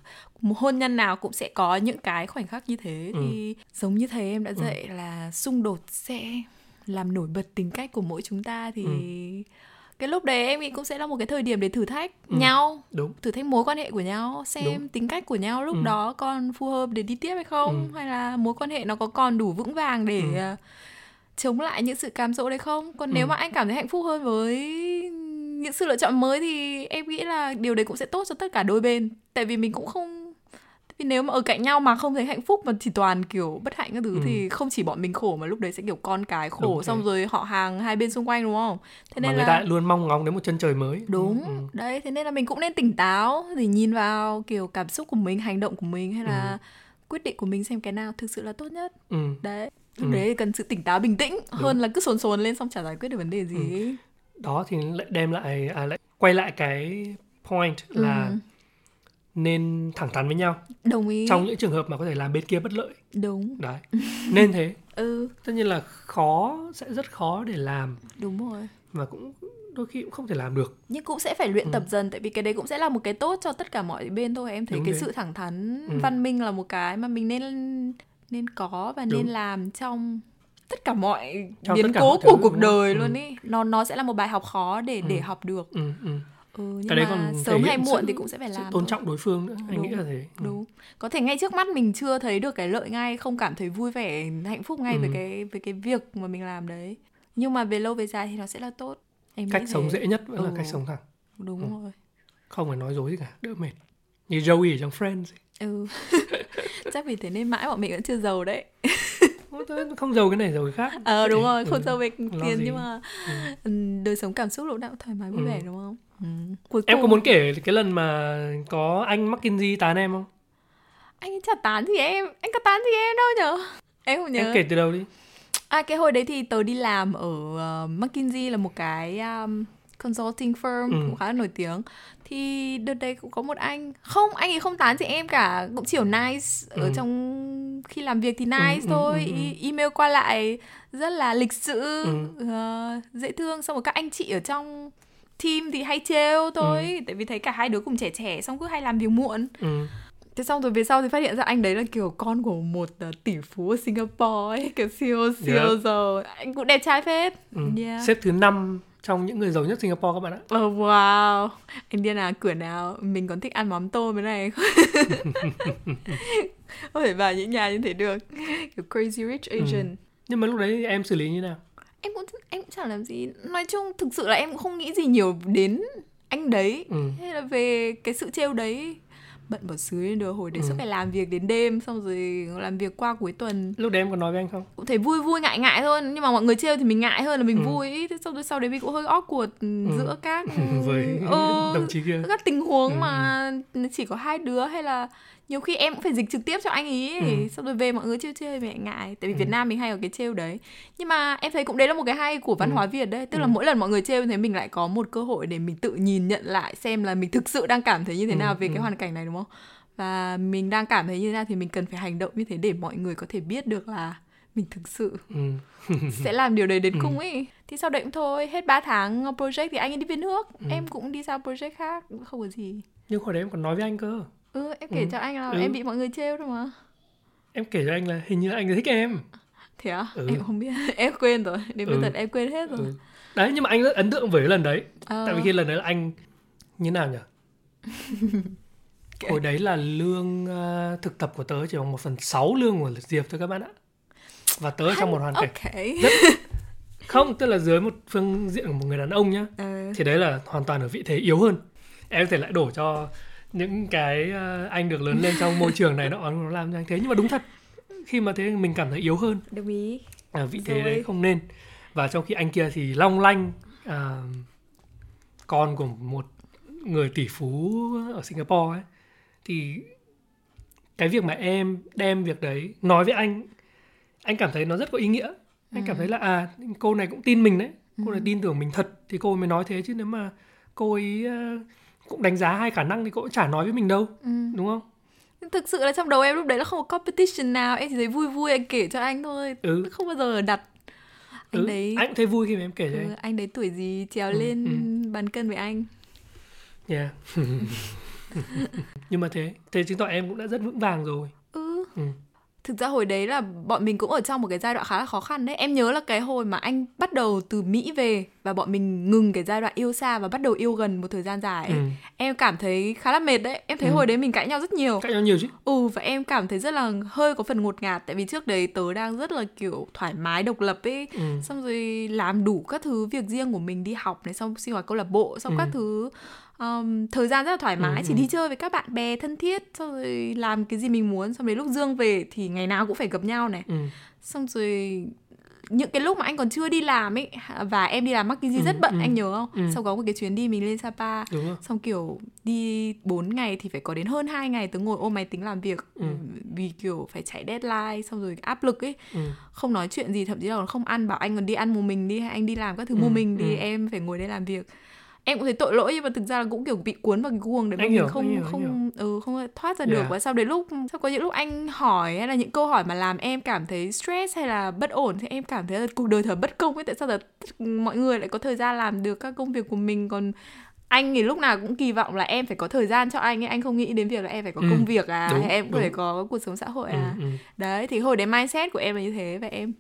Một hôn nhân nào cũng sẽ có những cái khoảnh khắc như thế Ừ. thì giống như thầy em đã dạy là xung đột sẽ làm nổi bật tính cách của mỗi chúng ta thì Ừ. cái lúc đấy em nghĩ cũng sẽ là một cái thời điểm để thử thách Ừ. nhau đúng thử thách mối quan hệ của nhau xem Đúng. tính cách của nhau lúc Ừ. đó còn phù hợp để đi tiếp hay không Ừ. hay là mối quan hệ nó có còn đủ vững vàng để Ừ. ờ, chống lại những sự cám dỗ đấy không còn Ừ. nếu mà anh cảm thấy hạnh phúc hơn với những sự lựa chọn mới thì em nghĩ là điều đấy cũng sẽ tốt cho tất cả đôi bên tại vì mình cũng không vì nếu mà ở cạnh nhau mà không thấy hạnh phúc mà chỉ toàn kiểu bất hạnh các thứ Ừ. thì không chỉ bọn mình khổ mà lúc đấy sẽ kiểu con cái khổ Đúng thế. xong rồi họ hàng hai bên xung quanh đúng không thế mà nên người là ta luôn mong ngóng đến một chân trời mới đúng ừ. đấy thế nên là mình cũng nên tỉnh táo thì nhìn vào kiểu cảm xúc của mình hành động của mình hay là quyết định của mình xem cái nào thực sự là tốt nhất Ừ. đấy lúc Ừ. đấy thì cần sự tỉnh táo bình tĩnh hơn là cứ sồn sồn lên xong chả giải quyết được vấn đề gì Ừ. đó thì lại đem lại à, lại quay lại cái point là Ừ. nên thẳng thắn với nhau đồng ý trong những trường hợp mà có thể làm bên kia bất lợi đúng đấy nên thế ừ tất nhiên là khó sẽ rất khó để làm đúng rồi mà cũng đôi khi cũng không thể làm được nhưng cũng sẽ phải luyện Ừ. tập dần tại vì cái đấy cũng sẽ là một cái tốt cho tất cả mọi bên thôi em thấy Đúng cái thế. sự thẳng thắn Ừ. văn minh là một cái mà mình nên nên có và nên Đúng. làm trong tất cả mọi Trong biến cố của cuộc đời không? luôn Ừ. ý nó nó sẽ là một bài học khó để để Ừ. học được ừ, ừ. Ừ, nhưng cái đấy còn sớm hay muộn thì cũng sẽ phải làm tôn trọng đối phương nữa anh nghĩ Đúng. là thế ừ. đúng có thể ngay trước mắt mình chưa thấy được cái lợi ngay không cảm thấy vui vẻ hạnh phúc ngay với Ừ. cái với cái việc mà mình làm đấy nhưng mà về lâu về dài thì nó sẽ là tốt em nghĩ cách thế. sống dễ nhất vẫn là Ừ. cách sống thẳng đúng Ừ. rồi không phải nói dối gì cả đỡ mệt như Joey ở trong Friends ấy. ừ chắc vì thế nên mãi bọn mình vẫn chưa giàu đấy không giàu cái này giàu cái khác ờ đúng rồi không Ừ. giàu về tiền nhưng mà Ừ. ừ, đời sống cảm xúc lúc nào cũng thoải mái vui Ừ. vẻ đúng không ừ. cuối em có cùng muốn kể cái lần mà có anh McKinsey tán em không anh ấy chả tán gì em anh có tán gì em đâu nhở em không nhớ em kể từ đầu đi À cái hồi đấy thì tớ đi làm ở uh, McKinsey là một cái um, consulting firm Ừ. cũng khá là nổi tiếng. Thì đợt đấy cũng có một anh không anh ấy không tán gì em cả cũng chiều nice ở Ừ. trong khi làm việc thì nice ừ, thôi ừ, ừ. E- email qua lại rất là lịch sự Ừ. ờ, dễ thương xong rồi các anh chị ở trong team thì hay trêu thôi Ừ. tại vì thấy cả hai đứa cùng trẻ trẻ xong cứ hay làm việc muộn ừ. Thế xong rồi về sau thì phát hiện ra anh đấy là kiểu con của một uh, tỷ phú ở Singapore ấy, kiểu siêu siêu Yeah. giàu. Anh cũng đẹp trai phết. Ừ. Yeah. xếp thứ năm trong những người giàu nhất Singapore các bạn ạ Oh, wow. Anh đi nào cửa nào, mình còn thích ăn mắm tôm cái này. Không thể vào những nhà như thế được. Kiểu crazy rich Ừ. Asian. nhưng mà lúc đấy em xử lý như nào Em cũng em cũng chẳng làm gì. Nói chung thực sự là em cũng không nghĩ gì nhiều đến anh đấy. ừ. Hay là về cái sự trêu đấy bận bỏ xứ được hồi đấy Ừ. suốt phải làm việc đến đêm xong rồi làm việc qua cuối tuần lúc đấy em có nói với anh không cũng thấy vui vui ngại ngại thôi nhưng mà mọi người trêu thì mình ngại hơn là mình Ừ. vui thế xong rồi sau đấy mình cũng hơi awkward ừ. giữa các với ừ, đồng chí kia các tình huống Ừ, mà chỉ có hai đứa hay là nhiều khi em cũng phải dịch trực tiếp cho anh ý Ừ. xong rồi về mọi người trêu trêu lại ngại tại vì Ừ. Việt Nam mình hay có cái trêu đấy nhưng mà em thấy cũng đấy là một cái hay của văn Ừ. hóa Việt đấy tức là Ừ. mỗi lần mọi người trêu thế mình lại có một cơ hội để mình tự nhìn nhận lại xem là mình thực sự đang cảm thấy như thế Ừ, nào về ừ. cái hoàn cảnh này đúng không và mình đang cảm thấy như thế nào thì mình cần phải hành động như thế để mọi người có thể biết được là mình thực sự ừ. sẽ làm điều đấy đến Ừ. cùng ấy thì sau đấy cũng thôi hết 3 tháng project thì anh ấy đi về nước Ừ. em cũng đi sang project khác không có gì nhưng hồi đấy em còn nói với anh cơ ừ em kể Ừ. cho anh là Ừ. em bị mọi người trêu thôi mà. Em kể cho anh là hình như anh ấy thích em. Thế à? Ừ. em không biết. Em quên rồi. Đến bây Ừ. giờ em quên hết rồi. Ừ. đấy nhưng mà anh rất ấn tượng với lần đấy. Ờ, tại vì khi lần đấy là anh như nào nhỉ? Hồi đấy là lương ờ, thực tập của tớ chỉ bằng một phần sáu lương của diệp thôi các bạn ạ. Và tớ trong một hoàn cảnh ok. không tức là dưới một phương diện của một người đàn ông nhá Ờ, thì đấy là hoàn toàn ở vị thế yếu hơn. Em có thể lại đổ cho những cái ờ, anh được lớn lên trong môi trường này nó nó làm cho anh thế. Nhưng mà đúng thật khi mà thế mình cảm thấy yếu hơn. Đồng ý. À, vị thế Rồi. đấy không nên. Và trong khi anh kia thì long lanh à, con của một người tỷ phú ở Singapore ấy thì cái việc mà em đem việc đấy nói với anh anh cảm thấy nó rất có ý nghĩa. Anh cảm thấy là à cô này cũng tin mình đấy. Cô này tin tưởng mình thật thì cô mới nói thế. Chứ nếu mà cô ấy ờ, cũng đánh giá hai khả năng thì cô cũng chả nói với mình đâu ừ. đúng không thực sự là trong đầu em lúc đấy là không có competition nào em chỉ thấy vui vui anh kể cho anh thôi ừ, không bao giờ đặt anh ừ. đấy anh cũng thấy vui khi mà em kể cho ừ, anh anh đấy tuổi gì trèo Ừ, lên ừ. bàn cân với anh Yeah. Nhưng mà thế, thế chứng tỏ em cũng đã rất vững vàng rồi. ừ Ừ. Thực ra hồi đấy là bọn mình cũng ở trong một cái giai đoạn khá là khó khăn đấy Em nhớ là cái hồi mà anh bắt đầu từ Mỹ về Và bọn mình ngừng cái giai đoạn yêu xa và bắt đầu yêu gần một thời gian dài ấy. Ừ. Em cảm thấy khá là mệt đấy Em thấy Ừ. hồi đấy mình cãi nhau rất nhiều Cãi nhau nhiều chứ. Ừ và em cảm thấy rất là hơi có phần ngột ngạt Tại vì trước đấy tớ đang rất là kiểu thoải mái độc lập ấy Ừ. Xong rồi làm đủ các thứ việc riêng của mình đi học này Xong sinh hoạt câu lạc bộ Xong Ừ. các thứ um, thời gian rất là thoải mái Ừ, chỉ ừ. đi chơi với các bạn bè thân thiết xong rồi làm cái gì mình muốn xong đến lúc dương về thì ngày nào cũng phải gặp nhau này ừ. xong rồi những cái lúc mà anh còn chưa đi làm ấy và em đi làm McKinsey Ừ, rất bận ừ. anh nhớ không Ừ. xong có một cái chuyến đi mình lên Sapa xong kiểu đi 4 ngày thì phải có đến hơn 2 ngày tớ ngồi ôm máy tính làm việc Ừ. vì kiểu phải chạy deadline xong rồi áp lực ấy ừ. không nói chuyện gì thậm chí là còn không ăn bảo anh còn đi ăn một mình đi hay anh đi làm các thứ Ừ, một mình đi ừ. em phải ngồi đây làm việc em cũng thấy tội lỗi nhưng mà thực ra là cũng kiểu bị cuốn vào cái guồng đấy mà Anh mình hiểu, không hiểu, không ừ không thoát ra được Yeah. và sau đến lúc sau có những lúc anh hỏi hay là những câu hỏi mà làm em cảm thấy stress hay là bất ổn thì em cảm thấy là cuộc đời thật bất công ấy tại sao là mọi người lại có thời gian làm được các công việc của mình còn anh thì lúc nào cũng kỳ vọng là em phải có thời gian cho anh ấy anh không nghĩ đến việc là em phải có Ừ, công việc à đúng, hay em cũng đúng. phải có cuộc sống xã hội à ừ, ừ. đấy thì hồi đấy mindset của em là như thế và em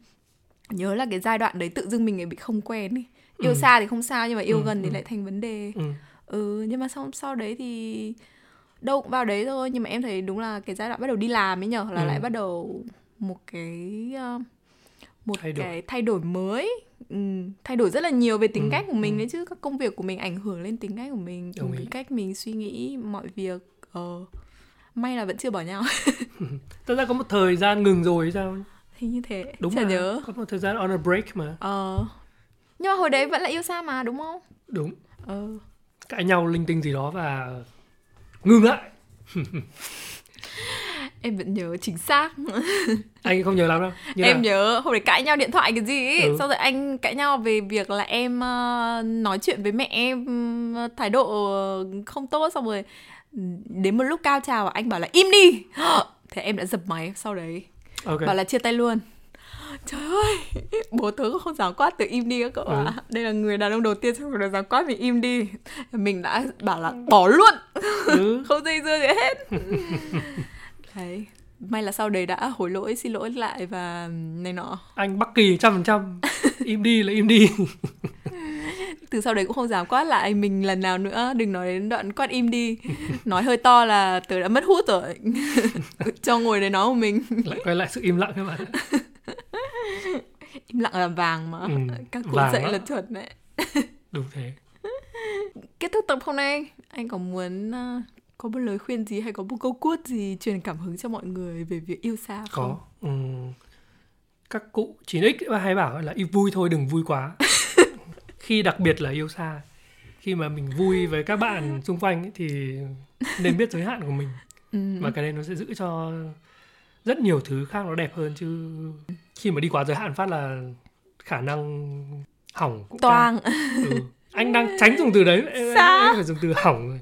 nhớ là cái giai đoạn đấy tự dưng mình lại bị không quen ý. Yêu Ừ. xa thì không sao nhưng mà yêu Ừ, gần thì ừ. lại thành vấn đề ừ. ừ nhưng mà sau sau đấy thì đâu cũng vào đấy thôi nhưng mà em thấy đúng là cái giai đoạn bắt đầu đi làm ấy nhở là Ừ. lại bắt đầu một cái uh, một Thay đổi. cái thay đổi mới ừ, thay đổi rất là nhiều về tính Ừ, cách của mình ừ. đấy chứ các công việc của mình ảnh hưởng lên tính cách của mình Đồng cái ý. cách mình suy nghĩ mọi việc ờ may là vẫn chưa bỏ nhau Thật ra có một thời gian ngừng rồi hay sao thì như thế đúng chả mà nhớ có một thời gian on a break mà Ờ Nhưng mà hồi đấy vẫn là yêu xa mà đúng không? đúng. Ờ. Cãi nhau linh tinh gì đó và ngừng lại. Em vẫn nhớ chính xác. Anh không nhớ lắm đâu. Như Em là- nhớ hồi đấy cãi nhau điện thoại cái gì ấy Ừ. Sau rồi anh cãi nhau về việc là em ờ, nói chuyện với mẹ em ờ, thái độ không tốt. Xong rồi đến một lúc cao trào anh bảo là im đi. Thế em đã dập máy sau đấy. Ok. Bảo là chia tay luôn Trời ơi Bố tớ không dám quát từ im đi các cậu Ừ. ạ Đây là người đàn ông đầu tiên trong cuộc đời dám quát mình im đi. Mình đã bảo là bỏ luôn. Ừ. không dây dưa gì hết. Đấy may là sau đấy đã hối lỗi xin lỗi lại và này nọ. Anh Bắc Kỳ trăm phần trăm. Im đi là im đi. Từ sau đấy cũng không dám quát lại mình lần nào nữa. Đừng nói đến đoạn quát im đi. Nói hơi to là tớ đã mất hút rồi. Cho ngồi đấy nói một mình. Lại quay lại sự im lặng các bạn im lặng là vàng mà. Ừ, các cụ dạy đó. là chuẩn đấy. Đúng thế. Kết thúc tập hôm nay anh có muốn ờ, có một lời khuyên gì hay có một câu quote gì truyền cảm hứng cho mọi người về việc yêu xa không? Có. Ừm, các cụ 9x và hay bảo là yêu vui thôi đừng vui quá. Khi đặc biệt là yêu xa. Khi mà mình vui với các bạn xung quanh ấy, thì nên biết giới hạn của mình. Ừ. và cái đấy nó sẽ giữ cho rất nhiều thứ khác nó đẹp hơn chứ khi mà đi quá giới hạn phát là khả năng hỏng cũng toang. Ừ. anh đang tránh dùng từ đấy. Em, Sao? em phải dùng từ hỏng rồi.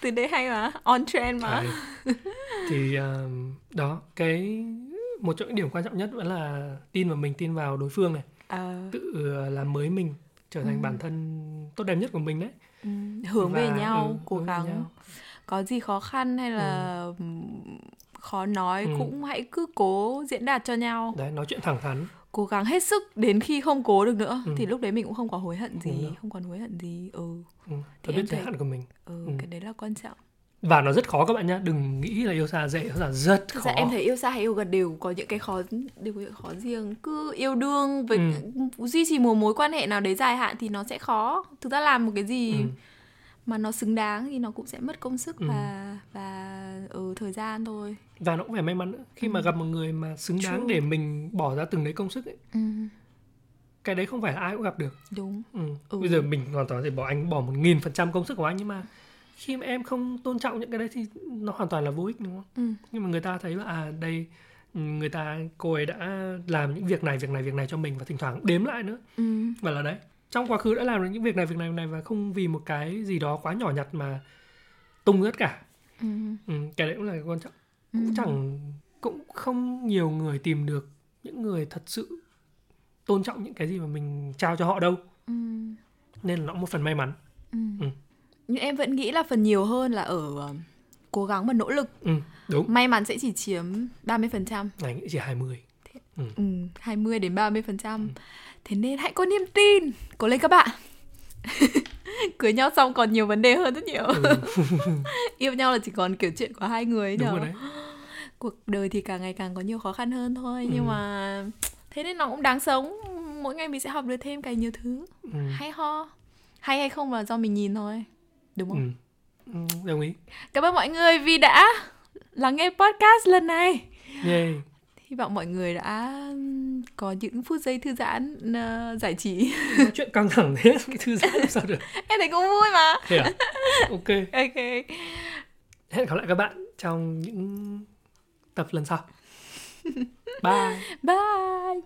Từ đấy hay mà. On trend mà. Đấy. thì um, đó cái một trong những điểm quan trọng nhất vẫn là tin vào mình tin vào đối phương này. Ờ, tự uh, làm mới mình trở thành Ừ. bản thân tốt đẹp nhất của mình đấy. Ừ, hướng về Và, nhau ừ, cố về gắng. nhau. có gì khó khăn hay là ừm, khó nói Ừ. cũng hãy cứ cố diễn đạt cho nhau đấy nói chuyện thẳng thắn cố gắng hết sức đến khi không cố được nữa Ừ. thì lúc đấy mình cũng không có hối hận gì không còn hối hận gì ừ ừ. Thì biết em giới thấy- hạn của mình ừ, Ừ. cái đấy là quan trọng và nó rất khó các bạn nhé đừng nghĩ là yêu xa dễ nó là rất khó ra em thấy yêu xa hay yêu gần đều có những cái khó đều có những khó riêng cứ yêu đương với Ừ. duy trì một mối quan hệ nào đấy dài hạn thì nó sẽ khó thực ra làm một cái gì ừ. Mà nó xứng đáng thì nó cũng sẽ mất công sức Ừ. và và ừ, thời gian thôi và nó cũng phải may mắn nữa khi mà Ừ. gặp một người mà xứng đáng True. để mình bỏ ra từng đấy công sức ấy, ừ, cái đấy không phải là ai cũng gặp được đúng ừ. Ừ. bây giờ mình hoàn toàn có thể bỏ anh bỏ một nghìn phần trăm công sức của anh nhưng mà khi mà em không tôn trọng những cái đấy thì nó hoàn toàn là vô ích đúng không ừ. nhưng mà người ta thấy là à đây ừ, người ta cô ấy đã làm những việc này việc này việc này cho mình và thỉnh thoảng đếm lại nữa Ừ. và là đấy trong quá khứ đã làm được những việc này việc này việc này và không vì một cái gì đó quá nhỏ nhặt mà tung tất cả Ừ. ừ, cái đấy cũng là cái quan trọng Ừ. cũng chẳng cũng không nhiều người tìm được những người thật sự tôn trọng những cái gì mà mình trao cho họ đâu Ừ. nên là nó cũng một phần may mắn Ừ. Ừ. nhưng em vẫn nghĩ là phần nhiều hơn là ở ờ, cố gắng và nỗ lực ừ, đúng may mắn sẽ chỉ chiếm 30% này nghĩ chỉ 20 ừ, 20 đến 30% thế nên hãy có niềm tin. Cố lên các bạn. Cưới nhau xong còn nhiều vấn đề hơn rất nhiều. Ừ, yêu nhau là chỉ còn kiểu chuyện của hai người ấy đúng rồi đấy. Cuộc đời thì càng ngày càng có nhiều khó khăn hơn thôi Ừ. nhưng mà thế nên nó cũng đáng sống. Mỗi ngày mình sẽ học được thêm càng nhiều thứ. Ừ, hay ho. Hay hay không là do mình nhìn thôi. Đúng ừ. không Ừ, đồng ý. Cảm ơn mọi người vì đã lắng nghe podcast lần này. Yay. Hy vọng mọi người đã có những phút giây thư giãn ờ, giải trí. nói chuyện căng thẳng thế cái thư giãn làm sao được em thấy cũng vui mà. thế à ok Ok. hẹn gặp lại các bạn trong những tập lần sau bye Bye.